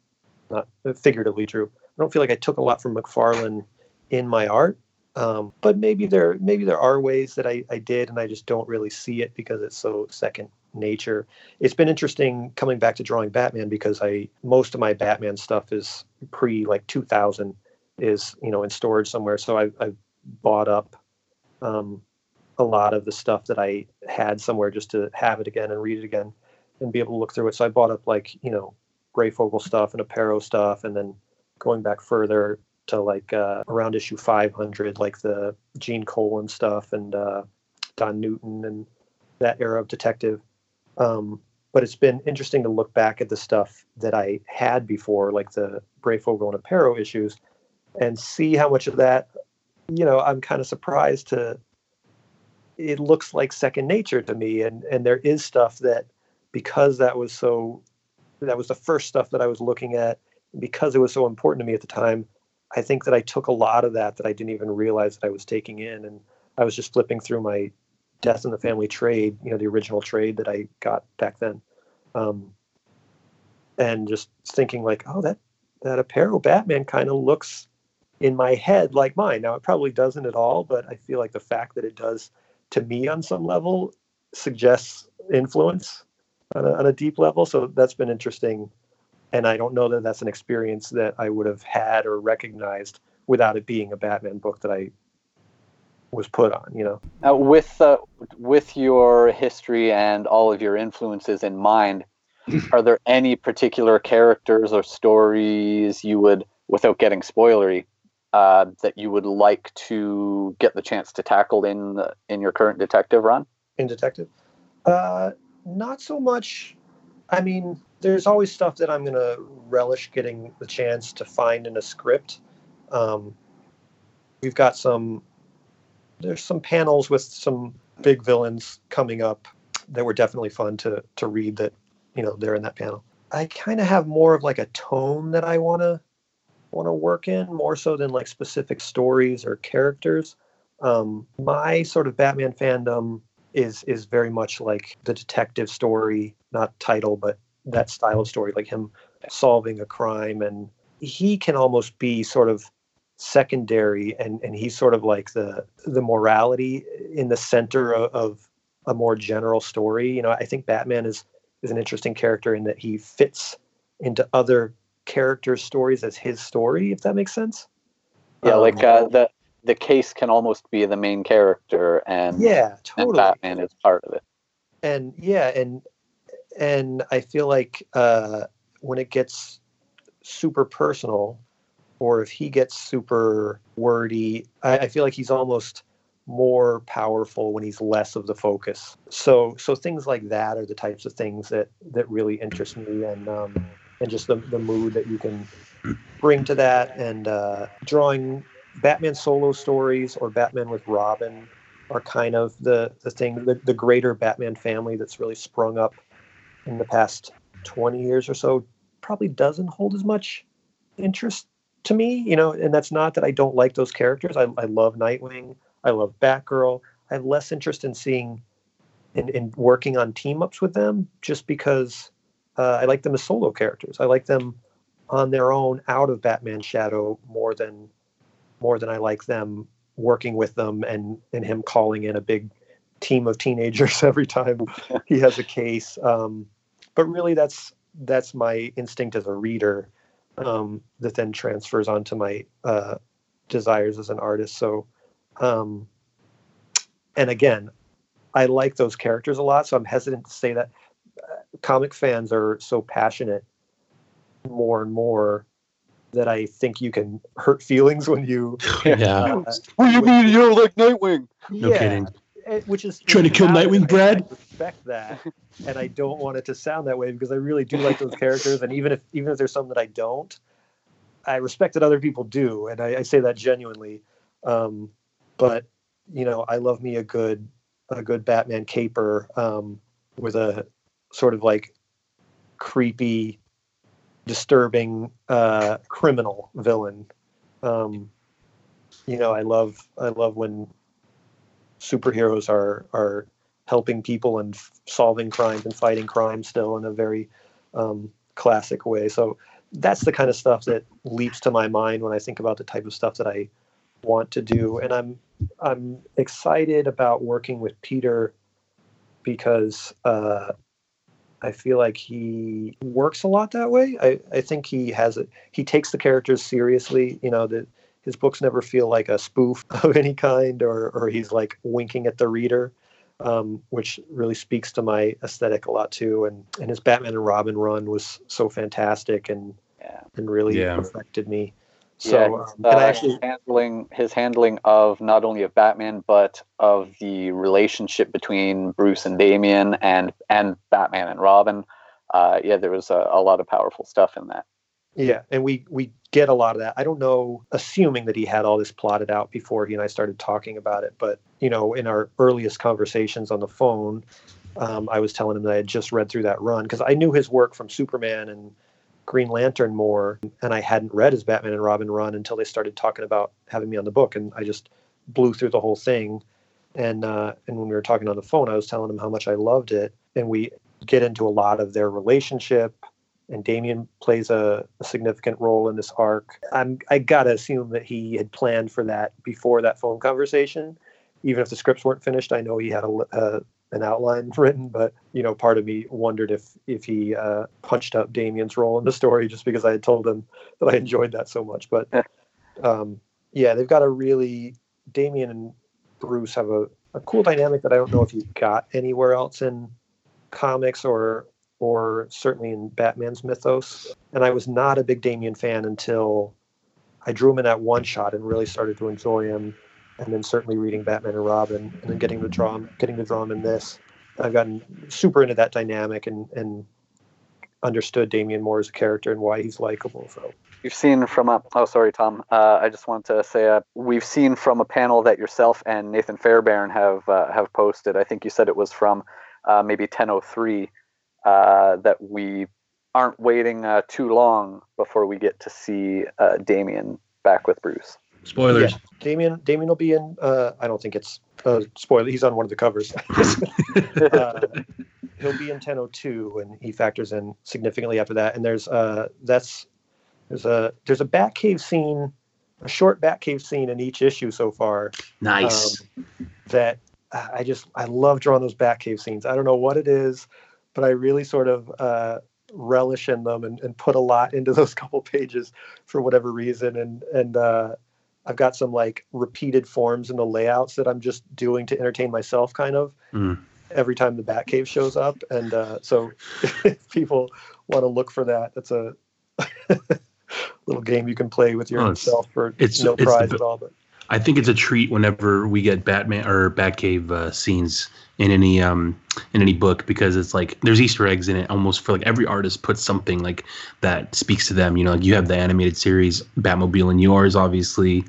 not figuratively drew. I don't feel like I took a lot from McFarlane in my art. Um, but maybe there maybe there are ways that I, I did and I just don't really see it because it's so second nature. It's been interesting coming back to drawing Batman because I most of my Batman stuff is pre like 2000 is you know in storage somewhere. So I I bought up um, a lot of the stuff that I had somewhere just to have it again and read it again and be able to look through it. So I bought up like you know Breyfogle stuff and Aparo stuff, and then going back further to like uh, around issue 500, like the Gene Colan stuff and uh, Don Newton and that era of detective. Um, but it's been interesting to look back at the stuff that I had before, like the Breyfogle and Aparo issues, and see how much of that, you know, I'm kind of surprised to. It looks like second nature to me, and and there is stuff that because that was so, that was the first stuff that I was looking at, because it was so important to me at the time. I think that I took a lot of that that I didn't even realize that I was taking in, and I was just flipping through my Death in the Family trade, you know, the original trade that I got back then, um, and just thinking like, oh, that that Aparo Batman kind of looks in my head like mine. Now it probably doesn't at all, but I feel like the fact that it does to me on some level suggests influence on a, on a deep level. So that's been interesting and I don't know that that's an experience that I would have had or recognized without it being a Batman book that I was put on. You know, now with uh, with your history and all of your influences in mind, are there any particular characters or stories you would, without getting spoilery, uh, that you would like to get the chance to tackle in in your current detective run? In detective, uh, not so much. I mean, there's always stuff that I'm going to relish getting the chance to find in a script. Um, we've got some, there's some panels with some big villains coming up that were definitely fun to to read. That you know they're in that panel. I kind of have more of like a tone that I want to want to work in more so than like specific stories or characters. Um, my sort of Batman fandom is is very much like the detective story, not title, but that style of story, like him solving a crime, and he can almost be sort of secondary, and and he's sort of like the the morality in the center of, of a more general story. You know, I think Batman is is an interesting character in that he fits into other characters' stories as his story, if that makes sense. Yeah, um, like uh, the the case can almost be the main character, and yeah, totally. And Batman is part of it. And yeah, and and I feel like uh, when it gets super personal, or if he gets super wordy, I, I, feel like he's almost more powerful when he's less of the focus. So, so things like that are the types of things that that really interest me, and um, and just the the mood that you can bring to that, and uh, drawing Batman solo stories or Batman with Robin are kind of the the thing the, the greater Batman family that's really sprung up in the past 20 years or so probably doesn't hold as much interest to me, you know, and that's not that I don't like those characters. I, I love Nightwing. I love Batgirl. I have less interest in seeing in, in working on team ups with them just because uh, I like them as solo characters. I like them on their own out of Batman's shadow more than more than I like them working with them and and him calling in a big team of teenagers every time he has a case. Um, but really, that's that's my instinct as a reader um, that then transfers onto my uh, desires as an artist. So, um, and again, I like those characters a lot, so I'm hesitant to say that. Comic fans are so passionate more and more that I think you can hurt feelings when you. Yeah. Uh, what do you mean you're like Nightwing? No yeah, kidding. Eh, which is Trying to kill Nightwing, I, Brad? I respect that, and I don't want it to sound that way because I really do like those characters, and even if even if there's some that I don't, I respect that other people do, and I, I say that genuinely. Um, but you know, I love me a good a good Batman caper um, with a sort of like creepy disturbing uh, criminal villain. Um, you know, I love I love when superheroes are are helping people and f- solving crimes and fighting crime still in a very um, classic way. So that's the kind of stuff that leaps to my mind when I think about the type of stuff that I want to do. And I'm I'm excited about working with Peter because uh, I feel like he works a lot that way. I, I think he has it. He takes the characters seriously. You know that his books never feel like a spoof of any kind, or or he's like winking at the reader, um, which really speaks to my aesthetic a lot too. And and his Batman and Robin run was so fantastic and Yeah. and really Yeah. affected me. So yeah, um, his, and I uh, actually handling his handling of not only of Batman but of the relationship between Bruce and Damian and and Batman and Robin. Uh, yeah, there was a, a lot of powerful stuff in that. Yeah, and we we get a lot of that. I don't know, assuming that he had all this plotted out before he and I started talking about it, but you know, in our earliest conversations on the phone, um, I was telling him that I had just read through that run because I knew his work from Superman and Green Lantern more, and I hadn't read his Batman and Robin run until they started talking about having me on the book, and I just blew through the whole thing. And uh, and when we were talking on the phone, I was telling him how much I loved it, and we get into a lot of their relationship and Damian plays a, a significant role in this arc. I'm I gotta assume that he had planned for that before that phone conversation, even if the scripts weren't finished. I know he had a, uh, an outline written, but you know, part of me wondered if if he uh, punched up Damian's role in the story just because I had told him that I enjoyed that so much. But um, yeah, they've got a really Damian and Bruce have a, a cool dynamic that I don't know if you've got anywhere else in comics or or certainly in Batman's mythos. And I was not a big Damien fan until I drew him in that one shot and really started to enjoy him. And then certainly reading Batman and Robin, and then getting to draw him, getting to draw him in this. I've gotten super into that dynamic and and understood Damian more as a character and why he's likable. So You've seen from a oh sorry Tom uh, I just wanted to say uh, we've seen from a panel that yourself and Nathan Fairbairn have uh, have posted I think you said it was from uh, maybe 1003 uh, that we aren't waiting uh, too long before we get to see Damian back with Bruce Spoilers. Yeah, Damian Damian will be in. Uh, I don't think it's uh, spoiler. He's on one of the covers. uh, he'll be in 1002, and he factors in significantly after that. And there's uh, that's there's a there's a Batcave scene, a short Batcave scene in each issue so far. Nice. Um, that I just I love drawing those Batcave scenes. I don't know what it is, but I really sort of uh, relish in them and, and put a lot into those couple pages for whatever reason. And and uh, I've got some like repeated forms in the layouts that I'm just doing to entertain myself, kind of Mm. every time the Batcave shows up. And uh, so if people want to look for that, that's a little game you can play with Oh, yourself for it's- no it's prize b- at all. But I think it's a treat whenever we get Batman or Batcave uh, scenes in any um in any book because it's like there's Easter eggs in it almost for like every artist puts something like that speaks to them. You know, like you have the animated series Batmobile and yours, obviously,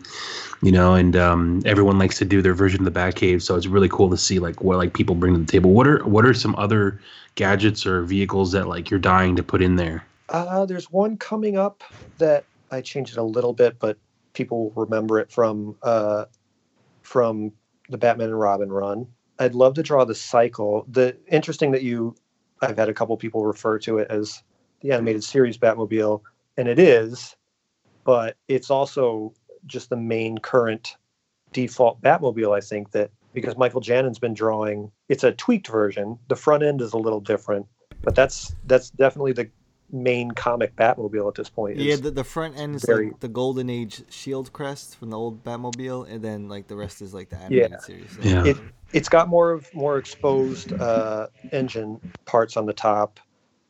you know, and um, everyone likes to do their version of the Batcave, so it's really cool to see like what like people bring to the table. What are what are some other gadgets or vehicles that like you're dying to put in there? Uh, there's one coming up that I changed it a little bit, but people will remember it from uh, from the Batman and Robin run. I'd love to draw the cycle. The interesting that you, I've had a couple people refer to it as the animated series Batmobile, and it is, but it's also just the main current default Batmobile. I think that because Mikel Janin's been drawing, it's a tweaked version. The front end is a little different, but that's that's definitely the main comic Batmobile at this point. Yeah, the, the front end is very- like the Golden Age shield crest from the old Batmobile, and then like the rest is like the animated Yeah. series. Yeah. it it's got more of more exposed uh, engine parts on the top.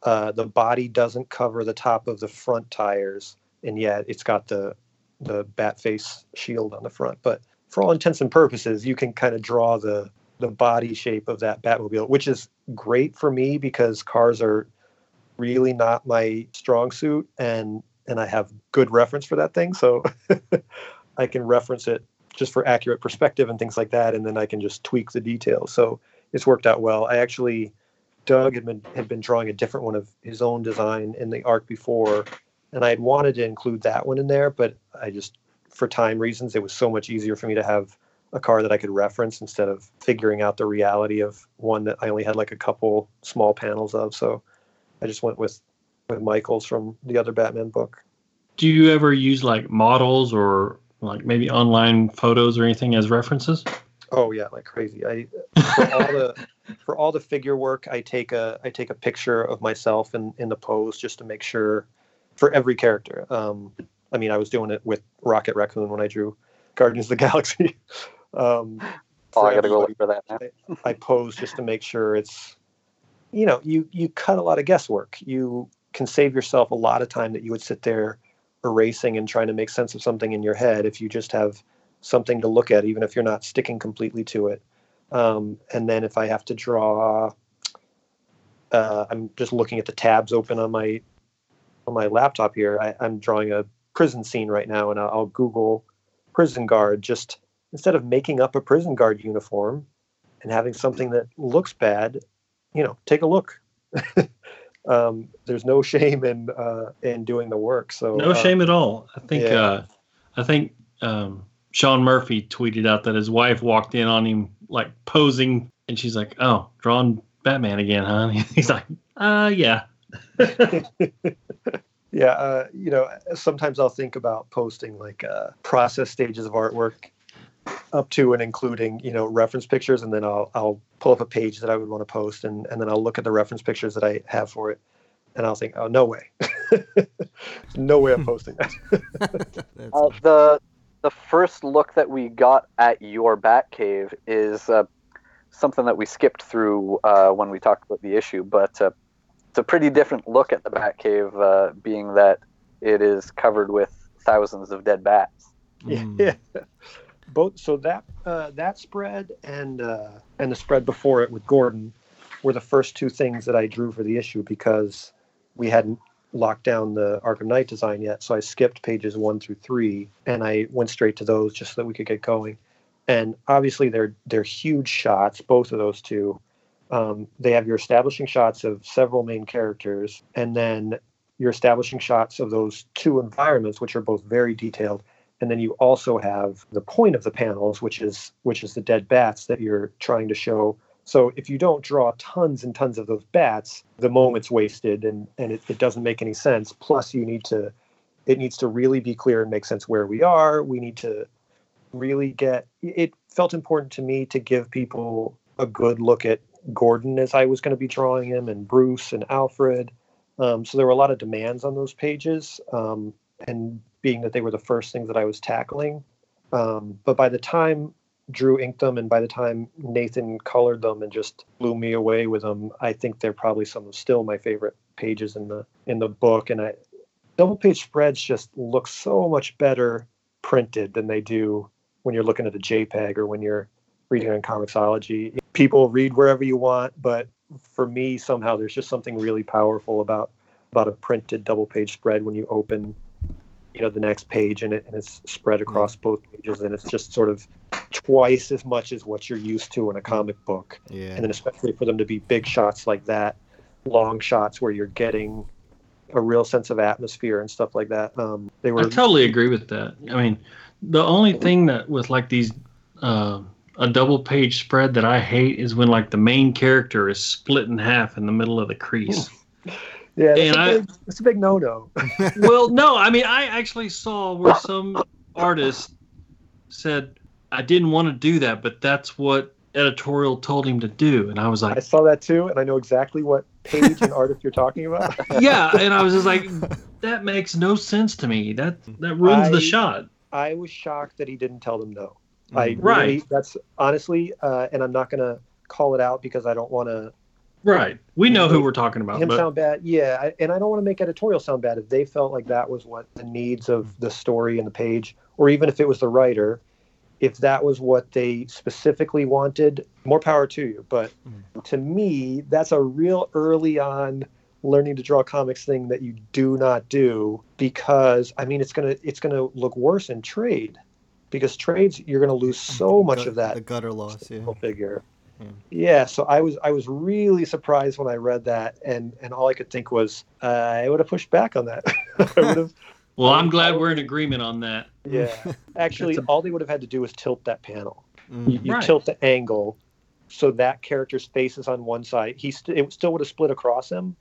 Uh, the body doesn't cover the top of the front tires, and yet it's got the the bat face shield on the front. But for all intents and purposes, you can kind of draw the the body shape of that Batmobile, which is great for me because cars are really not my strong suit, and and I have good reference for that thing, so I can reference it just for accurate perspective and things like that, and then I can just tweak the details. So it's worked out well. I actually Doug had been had been drawing a different one of his own design in the arc before, and I had wanted to include that one in there, but I just for time reasons it was so much easier for me to have a car that I could reference instead of figuring out the reality of one that I only had like a couple small panels of. So I just went with with Mikel's from the other Batman book. Do you ever use like models or like maybe online photos or anything as references? Oh yeah, like crazy. I for all the for all the figure work, I take a I take a picture of myself in in the pose just to make sure for every character. Um, I mean, I was doing it with Rocket Raccoon when I drew Guardians of the Galaxy. um, Oh, I gotta go everybody, look for that now. I pose just to make sure it's, you know, you you cut a lot of guesswork. You can save yourself a lot of time that you would sit there erasing and trying to make sense of something in your head if you just have something to look at, even if you're not sticking completely to it. Um, and then if I have to draw, uh, I'm just looking at the tabs open on my on my laptop here. I, I'm drawing a prison scene right now, and I'll, I'll Google prison guard just instead of making up a prison guard uniform and having something that looks bad, you know, take a look. um, there's no shame in uh, in doing the work. So No uh, shame at all. I think yeah. uh, I think um, Sean Murphy tweeted out that his wife walked in on him like posing, and she's like, "Oh, drawing Batman again, huh?" He's like, "Uh, yeah." yeah, uh, you know, sometimes I'll think about posting like uh, process stages of artwork up to and including, you know, reference pictures, and then I'll I'll pull up a page that I would want to post, and and then I'll look at the reference pictures that I have for it, and I'll think, oh, no way, no way I'm posting that. Uh, the the first look that we got at your Batcave is uh, something that we skipped through uh, when we talked about the issue, but uh, it's a pretty different look at the Batcave, uh, being that it is covered with thousands of dead bats. Mm. Both so that uh, that spread and uh, and the spread before it with Gordon were the first two things that I drew for the issue because we hadn't locked down the Arkham Knight design yet. So I skipped pages one through three and I went straight to those just so that we could get going. And obviously they're they're huge shots, both of those two. Um, they have your establishing shots of several main characters, and then your establishing shots of those two environments, which are both very detailed and then you also have the point of the panels which is which is the dead bats that you're trying to show. So if you don't draw tons and tons of those bats the moment's wasted and and it, it doesn't make any sense. Plus you need to it needs to really be clear and make sense where we are. We need to really get it felt important to me to give people a good look at gordon as i was going to be drawing him and bruce and alfred. Um, so there were a lot of demands on those pages. Um, and being that they were the first things that I was tackling. Um, but by the time Drew inked them and by the time Nathan colored them and just blew me away with them, I think they're probably some of still my favorite pages in the in the book. And I double page spreads just look so much better printed than they do when you're looking at a JPEG or when you're reading on Comixology. People read wherever you want, but for me somehow there's just something really powerful about about a printed double page spread when you open you know the next page and, it, and it's spread across both pages and it's just sort of twice as much as what you're used to in a comic book Yeah. and then especially for them to be big shots like that long shots where you're getting a real sense of atmosphere and stuff like that um, they were I totally agree with that. I mean, the only thing that with like these uh, a double page spread that I hate is when like the main character is split in half in the middle of the crease. yeah it's, and a I- big, it's a big no-no well, no, I mean I actually saw where some artist said I didn't want to do that, but that's what editorial told him to do, and I was like, i saw that too and i know exactly what page and artist you're talking about yeah, and I was just like, that makes no sense to me. That that ruins I- the shot. I was shocked that he didn't tell them no. I really, Right. that's honestly, uh, and I'm not gonna call it out because I don't want to Right. We know who we're talking about. him but- sound bad. Yeah, and I don't want to make editorial sound bad if they felt like that was what the needs of the story and the page, or even if it was the writer, if that was what they specifically wanted, more power to you. But mm. to me, that's a real early on learning to draw comics thing that you do not do because I mean it's gonna it's gonna look worse in trade because trades you're gonna lose so much Gut- of that The gutter loss. Yeah. single figure. Yeah, so I was I was really surprised when I read that, and and all I could think was uh, I would have pushed back on that. I would have. Well, I'm glad we're in agreement on that. Yeah, actually, all they would have had to do was tilt that panel. Mm. You, you Right. tilt the angle so that character's face is on one side. He st- it still would have split across him,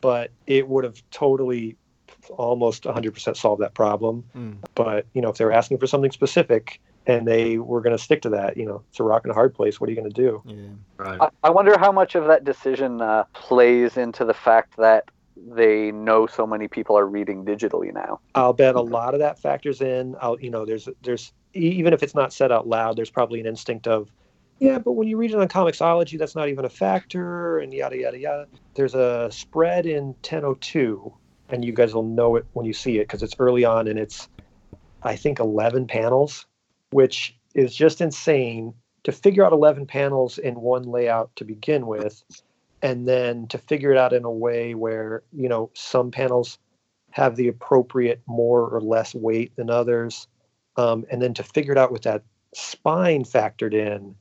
but it would have totally almost 100% solved that problem. Mm. But you know, if they were asking for something specific and they were going to stick to that, you know, it's a rock and a hard place. What are you going to do? Yeah. Right. I, I wonder how much of that decision uh, plays into the fact that they know so many people are reading digitally now. I'll bet a lot of that factors in. I'll, you know, there's, there's, e- even if it's not said out loud, there's probably an instinct of, yeah, but when you read it on Comixology, that's not even a factor, and yada yada yada. There's a spread in 1002, and you guys will know it when you see it because it's early on, and it's, I think, 11 panels, which is just insane to figure out 11 panels in one layout to begin with, and then to figure it out in a way where you know some panels have the appropriate more or less weight than others. Um, and then to figure it out with that spine factored in,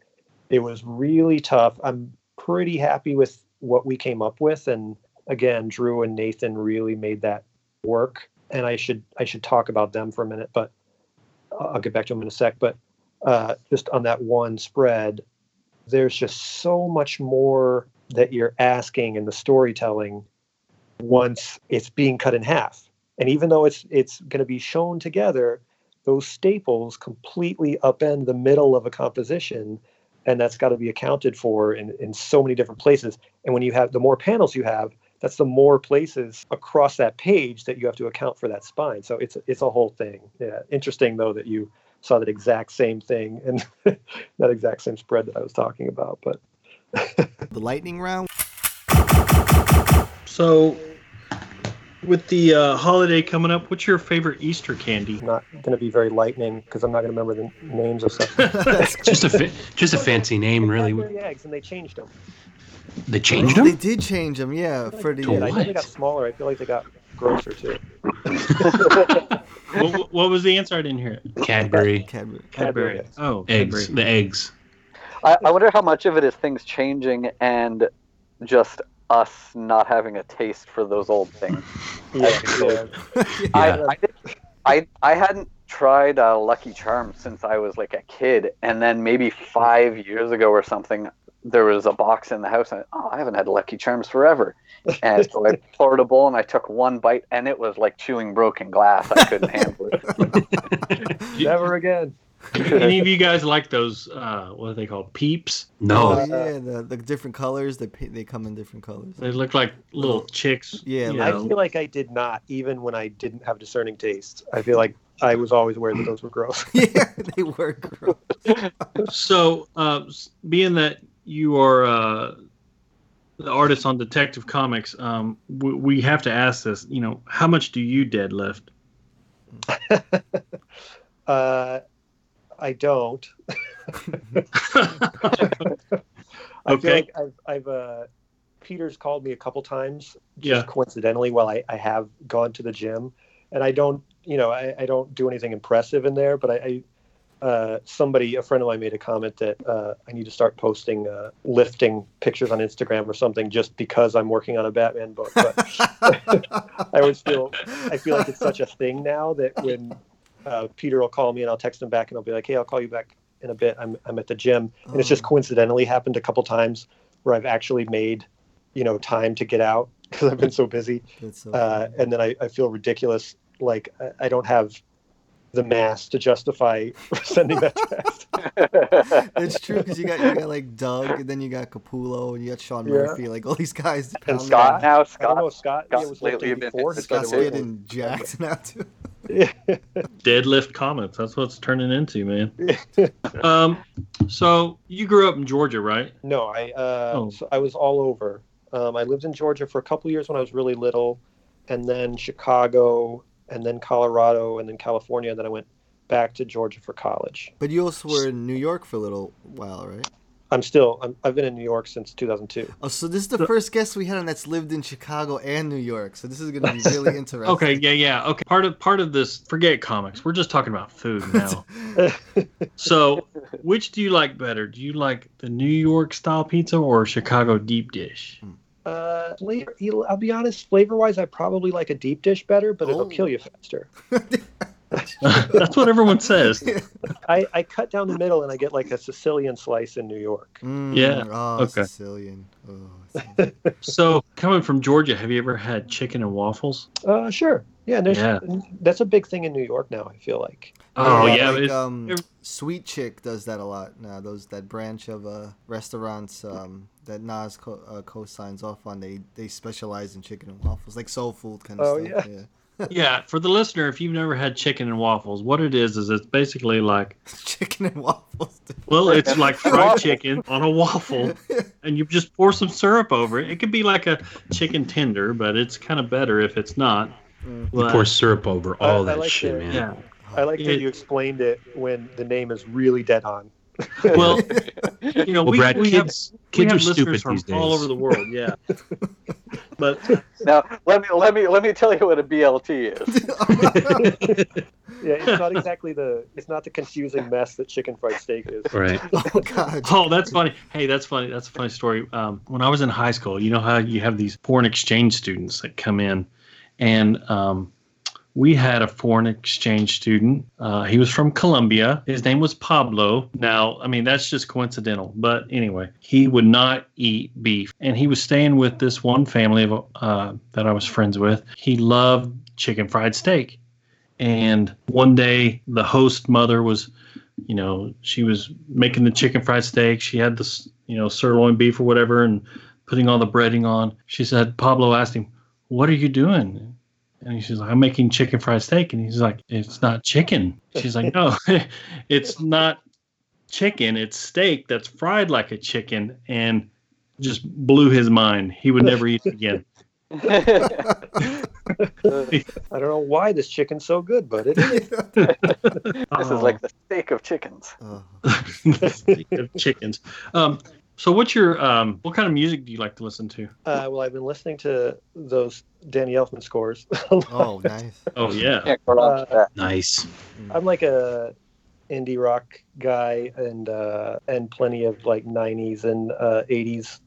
it was really tough. I'm pretty happy with what we came up with. And again, Drew and Nathan really made that work. And I should I should talk about them for a minute, but I'll get back to them in a sec. But uh, just on that one spread, there's just so much more that you're asking in the storytelling once it's being cut in half. And even though it's it's going to be shown together, those staples completely upend the middle of a composition, and that's got to be accounted for in, in so many different places. And when you have the more panels you have, that's the more places across that page that you have to account for that spine. So it's it's a whole thing. Yeah, interesting though that you saw that exact same thing and that exact same spread that I was talking about. But The lightning round. So, with the uh, holiday coming up, what's your favorite Easter candy? not going to be very lightning because I'm not going to remember the names of stuff. just a fa- just a fancy name, really. Blackberry eggs, and they changed them. They changed them. They did change them, yeah, for the. Yeah, I think they got smaller. I feel like they got grosser too. what, what was the answer? I didn't hear it. Cadbury Cadbury. Cadbury eggs. Oh, eggs. Cadbury. The eggs. I, I wonder how much of it is things changing and just us not having a taste for those old things. Yeah, yeah. I, Yeah. I, did, I, I hadn't tried uh, Lucky Charms since I was like a kid, and then maybe five years ago or something, there was a box in the house, and oh, I haven't had Lucky Charms forever. And so I poured a bowl and I took one bite, and it was like chewing broken glass. I couldn't handle it. Never again. Any of you guys like those? Uh, what are they called? Peeps. No. Oh, yeah, the, the different colors. They they come in different colors. They look like little chicks. Yeah, you I know. feel like I did not, even when I didn't have discerning taste. I feel like I was always aware that those were gross. yeah, they were gross. So, uh, being that you are uh, the artist on Detective Comics, um, we, we have to ask this. You know, how much do you deadlift? Uh, I don't. I feel Okay. like I've, I've uh, Peter's called me a couple times, just Yeah. coincidentally, while I, I have gone to the gym, and I don't, you know, I, I don't do anything impressive in there, but I, I uh, somebody, a friend of mine, made a comment that uh, I need to start posting uh, lifting pictures on Instagram or something, just because I'm working on a Batman book. But I always feel, I feel like it's such a thing now that when uh, Peter will call me and I'll text him back and I'll be like, hey, I'll call you back in a bit. I'm, I'm at the gym. And it's just Oh. coincidentally happened a couple times where I've actually made, you know, time to get out because I've been so busy. So Uh, and then I, I feel ridiculous. Like I, I don't have the mass to justify sending that text. It's true because you got you got like Doug, and then you got Capullo, and you got Sean Yeah. Murphy, like all these guys. And Scott on- now, I don't know. Scott. Scott, yeah, was lately lifting been before. hit- he started Scott's working. getting jacked now too. Deadlift comments. That's what it's turning into, man. um, so you grew up in Georgia, right? No, I uh, Oh. so I was all over. Um, I lived in Georgia for a couple years when I was really little, and then Chicago, and then Colorado, and then California. And then I went back to Georgia for college. But you also were in New York for a little while, right? I'm still I'm, I've been in New York since 2002. Oh, so this is the first guest we had on that's lived in Chicago and New York. So this is going to be really interesting. Okay, yeah, yeah. Okay, part of part of this. Forget comics. We're just talking about food now. so, which do you like better? Do you like the New York style pizza or Chicago deep dish? Hmm. Uh, flavor, I'll be honest, flavor wise, I probably like a deep dish better, but it'll Oh. kill you faster. That's what everyone says. I, I cut down the middle and I get like a Sicilian slice in New York. Mm, Yeah, Oh, okay. Sicilian. Oh, So, coming from Georgia, have you ever had chicken and waffles? Uh, sure. Yeah, there's, Yeah. that's a big thing in New York now. I feel like. Oh Yeah, yeah, like, um, Sweet Chick does that a lot now. Those that branch of uh, restaurants um, that Nas co- uh, co-signs off on. They they specialize in chicken and waffles, like soul food kind of Oh, stuff. yeah. Yeah. yeah. For the listener, if you've never had chicken and waffles, what it is is it's basically like chicken and waffles. well, it's like fried chicken on a waffle, and you just pour some syrup over it. It could be like a chicken tender, but it's kind of better if it's not. You But- pour syrup over all I that like shit, the- man. yeah. I like that you explained it when the name is really dead on. Well, you know, Well, we, Brad, we kids, have, we kids have are stupid listeners from these days. all over the world. Yeah, but Now let me let me let me tell you what a BLT is. Yeah, it's not exactly the it's not the confusing mess that chicken fried steak is. Right. oh God. Oh, that's funny. Hey, that's funny. That's a funny story. Um, when I was in high school, you know how you have these foreign exchange students that come in, and um, we had a foreign exchange student. Uh, he was from Colombia. His name was Pablo. Now, I mean, that's just coincidental, but anyway, he would not eat beef, and he was staying with this one family of uh, that I was friends with. He loved chicken fried steak, and one day the host mother was you know, she was making the chicken fried steak. She had this, you know, sirloin beef or whatever and putting all the breading on. She said, Pablo asked him, What are you doing? And she's like, I'm making chicken fried steak. And he's like, It's not chicken. She's like, No, it's not chicken. It's steak that's fried like a chicken. And just blew his mind. He would never eat it again. I don't know why this chicken's so good, but it is. This is like the steak of chickens. Oh. Steak of chickens. Um, so what's your um, what kind of music do you like to listen to? Uh, well, I've been listening to those Danny Elfman scores. Oh, nice. Oh yeah. Can't go wrong with that. Nice. I'm like a indie rock guy, and uh, and plenty of like '90s and uh, '80s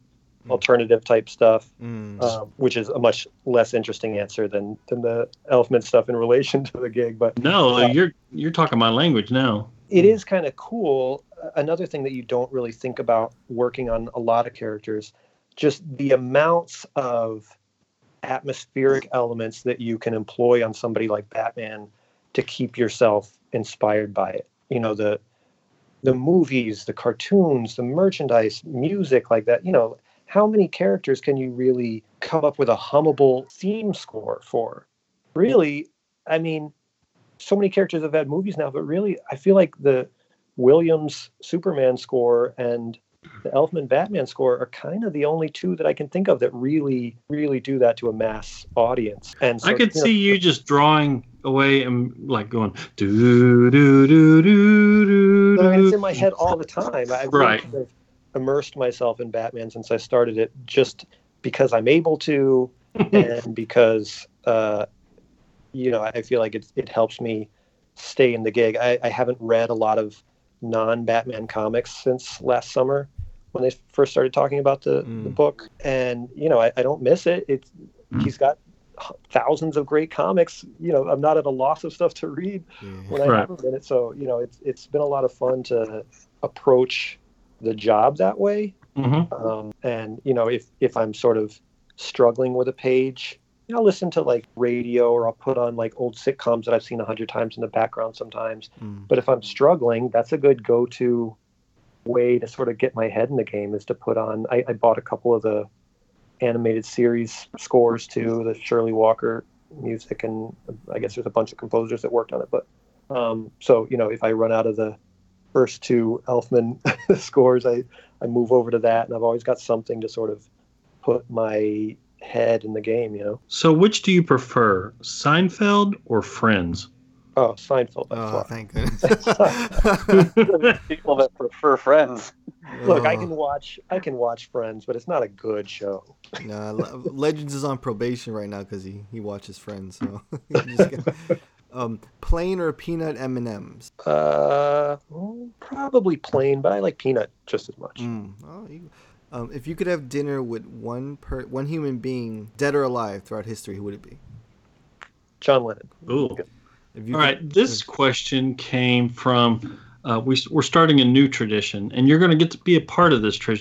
Mm. alternative type stuff, Mm. um, which is a much less interesting answer than than the Elfman stuff in relation to the gig. But No, you're you're talking my language now. it is kind of cool. Another thing that you don't really think about working on a lot of characters, just the amounts of atmospheric elements that you can employ on somebody like Batman to keep yourself inspired by it. You know, the the movies, the cartoons, the merchandise, music like that, you know, how many characters can you really come up with a hummable theme score for? Really, I mean, so many characters have had movies now, but really, I feel like the Williams Superman score and the Elfman Batman score are kind of the only two that I can think of that really, really do that to a mass audience. And so, I could you know, see you just drawing away and like going do do do do do. But I mean, it's in my head all the time. I've Right. kind of immersed myself in Batman since I started it, just because I'm able to, and because uh, you know I feel like it it helps me stay in the gig. I, I haven't read a lot of non-Batman comics since last summer when they first started talking about the, the Mm. book, and you know I, I don't miss it. It's he's got thousands of great comics. You know I'm not at a loss of stuff to read Yeah. when I Right. have a minute. So you know, it's it's been a lot of fun to approach the job that way. Mhm. Um, and you know, if if I'm sort of struggling with a page, I'll listen to like radio or I'll put on like old sitcoms that I've seen a hundred times in the background sometimes. Mm. But if I'm struggling, that's a good go-to way to sort of get my head in the game is to put on. I, I bought a couple of the animated series scores too, the Shirley Walker music, and I guess there's a bunch of composers that worked on it. But um, so you know, if I run out of the first two Elfman scores, I I move over to that, and I've always got something to sort of put my head in the game. You know, So which do you prefer, Seinfeld or Friends? Oh, Seinfeld. By Oh, far. thank goodness. People that prefer Friends. Look, I Oh. can watch. I can watch Friends, but it's not a good show. Nah, Legends is on probation right now because he, he watches Friends. So he just get- um, plain or peanut M and M's. Uh, well, probably plain, but I like peanut just as much. Mm. Oh, you, um, if you could have dinner with one per one human being, dead or alive, throughout history, who would it be? John Lennon. Ooh. If you All could- right. This question came from. Uh, we, we're starting a new tradition, and you're going to get to be a part of this tra-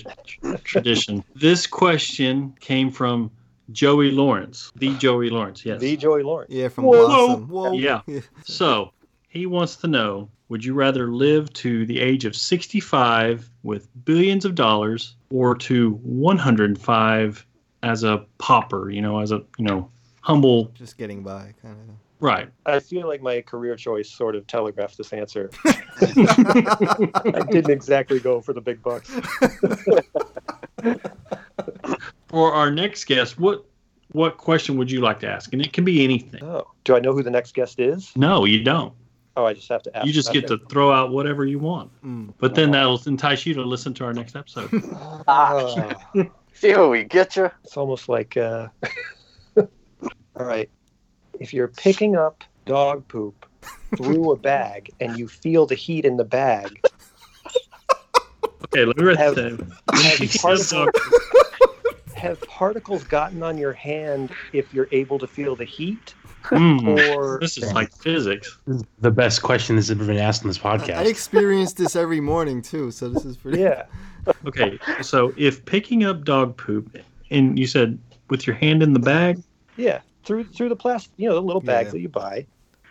tradition. This question came from Joey Lawrence, the Joey Lawrence. Yes. The Joey Lawrence. Yeah, from Whoa. Blossom. Whoa. Yeah. So he wants to know Would you rather live to the age of 65 with billions of dollars or to 105 as a pauper, you know, as a, you know, humble. Just getting by, kind of. Right. I feel like my career choice sort of telegraphed this answer. I didn't exactly go for the big bucks. For our next guest, what what question would you like to ask? And it can be anything. Oh, do I know who the next guest is? No, you don't. Oh, I just have to ask. You just get to throw out whatever you want. Mm. But then that'll entice you to listen to our next episode. Ah, See how we get you? it's almost like. Uh... All right, if you're picking up dog poop through a bag and you feel the heat in the bag, Okay, let me write Have- that have particles, have particles gotten on your hand if you're able to feel the heat, Hmm, or this is like physics. The best question that's ever been asked on this podcast. I podcast. experience this every morning too, so this is pretty. yeah, Okay, so if picking up dog poop, and you said with your hand in the bag, yeah, through through the plastic, you know, the little bags Yeah. that you buy,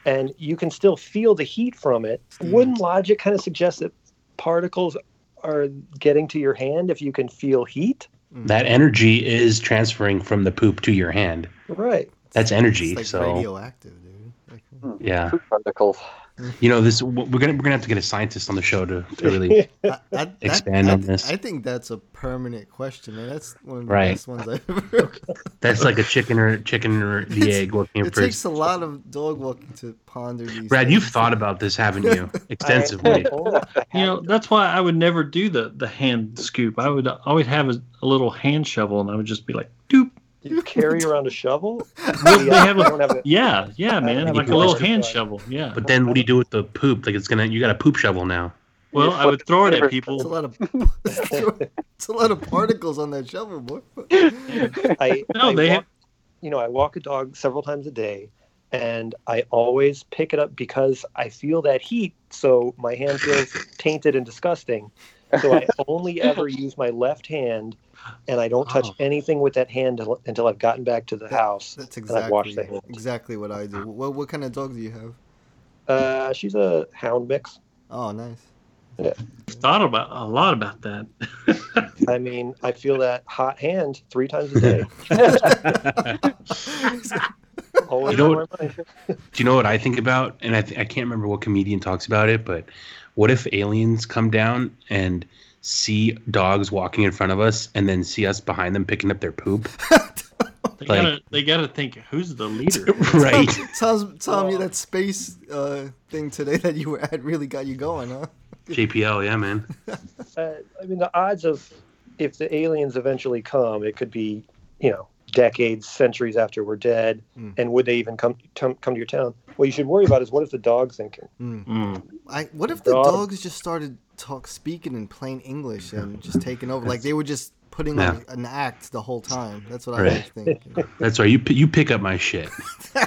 and you can still feel the heat from it. Mm. Wouldn't logic kind of suggest that particles are getting to your hand if you can feel heat? that energy is transferring from the poop to your hand. Right. That's energy. It's like so radioactive, dude. Like, hmm. yeah, Poop particles. you know this. We're gonna we're gonna have to get a scientist on the show to, to really. I, I, that- Expand I, on this. I think that's a permanent question, man. That's one of the Right. best ones I've ever heard. That's like a chicken or chicken or the It's- egg working It for. takes a lot of dog walking to ponder these. Brad, you've thought about this, haven't you? Extensively. you know, that's why I would never do the the hand scoop. I would always have a, a little hand shovel, and I would just be like, doop. You carry around a shovel? They have I a- don't have a, Yeah, yeah, man, have like a a little hand for shovel. Yeah. But then what do you do with the poop? Like it's gonna you got a poop shovel now. Well, I would throw it at It's a people. lot of it's a lot of particles on that shovel, boy. I, No, I they walk, have- you know, I walk a dog several times a day, and I always pick it up because I feel that heat. So my hand feels tainted and disgusting. So I only ever use my left hand, and I don't touch Oh. anything with that hand until, until I've gotten back to the house. That's and washed exactly the hand. exactly what I do. What what kind of dog do you have? Uh, she's a hound mix. Oh, nice. Thought about a lot about that. I mean, I feel that hot hand three times a day. Always You know what- Do you know what I think about? And I, th- I can't remember what comedian talks about it, but what if aliens come down and see dogs walking in front of us and then see us behind them picking up their poop? They Like- gotta they gotta think who's the leader. right. Tom, Tom, you that space uh, thing today that you were at really got you going, huh? JPL, yeah, man. uh, I mean, the odds of if the aliens eventually come, it could be, you know, decades, centuries after we're dead, Mm. and would they even come come, come to your town? What you should worry about is what if the dog's thinking? Mm. I what if the Dog. dogs just started talk speaking in plain English and just taking over? Like they were just putting on an act the whole time. That's what I Right. was thinking. That's right. You p- you pick up my shit.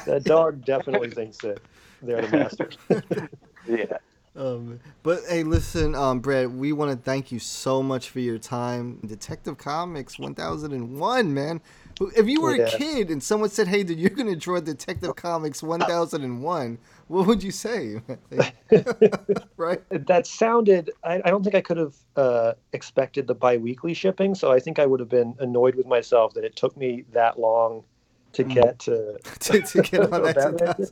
That dog definitely thinks that they're the masters. Yeah. Um, but hey, listen, um, Brad, we want to thank you so much for your time. Detective Comics 1001, man. If you were Yeah. a kid and someone said, "Hey, dude, you're gonna draw Detective Comics 1001," what would you say? right? That sounded. I, I don't think I could have uh, expected the biweekly shipping, so I think I would have been annoyed with myself that it took me that long to Mm. get to. to, to get on that Batman. 2000.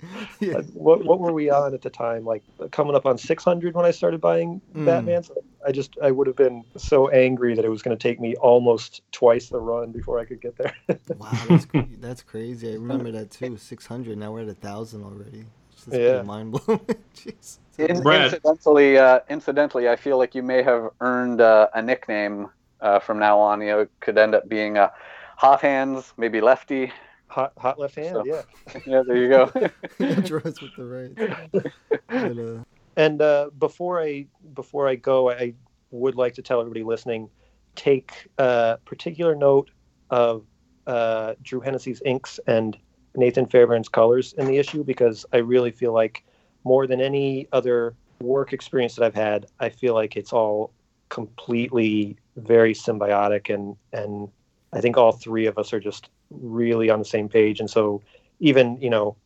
yeah. What what were we on at the time? Like coming up on 600 when I started buying Mm. Batman. So I just I would have been so angry that it was going to take me almost twice the run before I could get there. Wow, that's, cra- that's crazy. I remember that too. 600. Now we're at a thousand already. Just Yeah. mind blowing. Jeez. In, incidentally, uh, incidentally, I feel like you may have earned uh, a nickname uh, from now on. You know, it could end up being uh, Hot Hands, maybe Lefty. Hot, hot left hand, So- yeah. Yeah, there you go. Draws with the right. But, uh, And uh, before I before I go, I would like to tell everybody listening, take uh, particular note of uh, Drew Hennessy's inks and Nathan Fairbairn's colors in the issue because I really feel like more than any other work experience that I've had, I feel like it's all completely very symbiotic and and I think all three of us are just really on the same page. And so even you know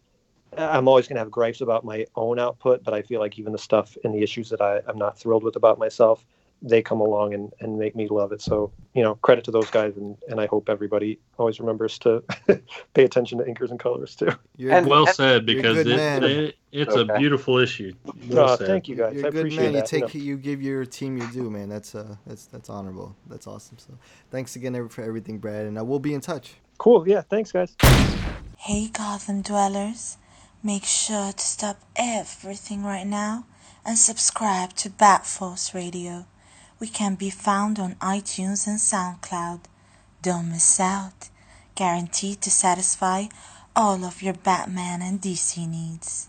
I'm always going to have gripes about my own output, but I feel like even the stuff and the issues that I, I'm not thrilled with about myself, they come along and, and make me love it. So, you know, credit to those guys. And, and I hope everybody always remembers to pay attention to inkers and colors too. you're, And- Well said, because it, it, it's Okay. a beautiful issue. Well Uh, thank you guys. you're I a good appreciate man. You that. take know. you give your team your due, man. That's uh that's that's honorable. That's awesome. So thanks again for everything, Brad, and uh, we'll be in touch. Cool. Yeah. Thanks, guys. Hey Gotham dwellers, make sure to stop everything right now and subscribe to Bat Force Radio. We can be found on iTunes and SoundCloud. Don't miss out. Guaranteed to satisfy all of your Batman and DC needs.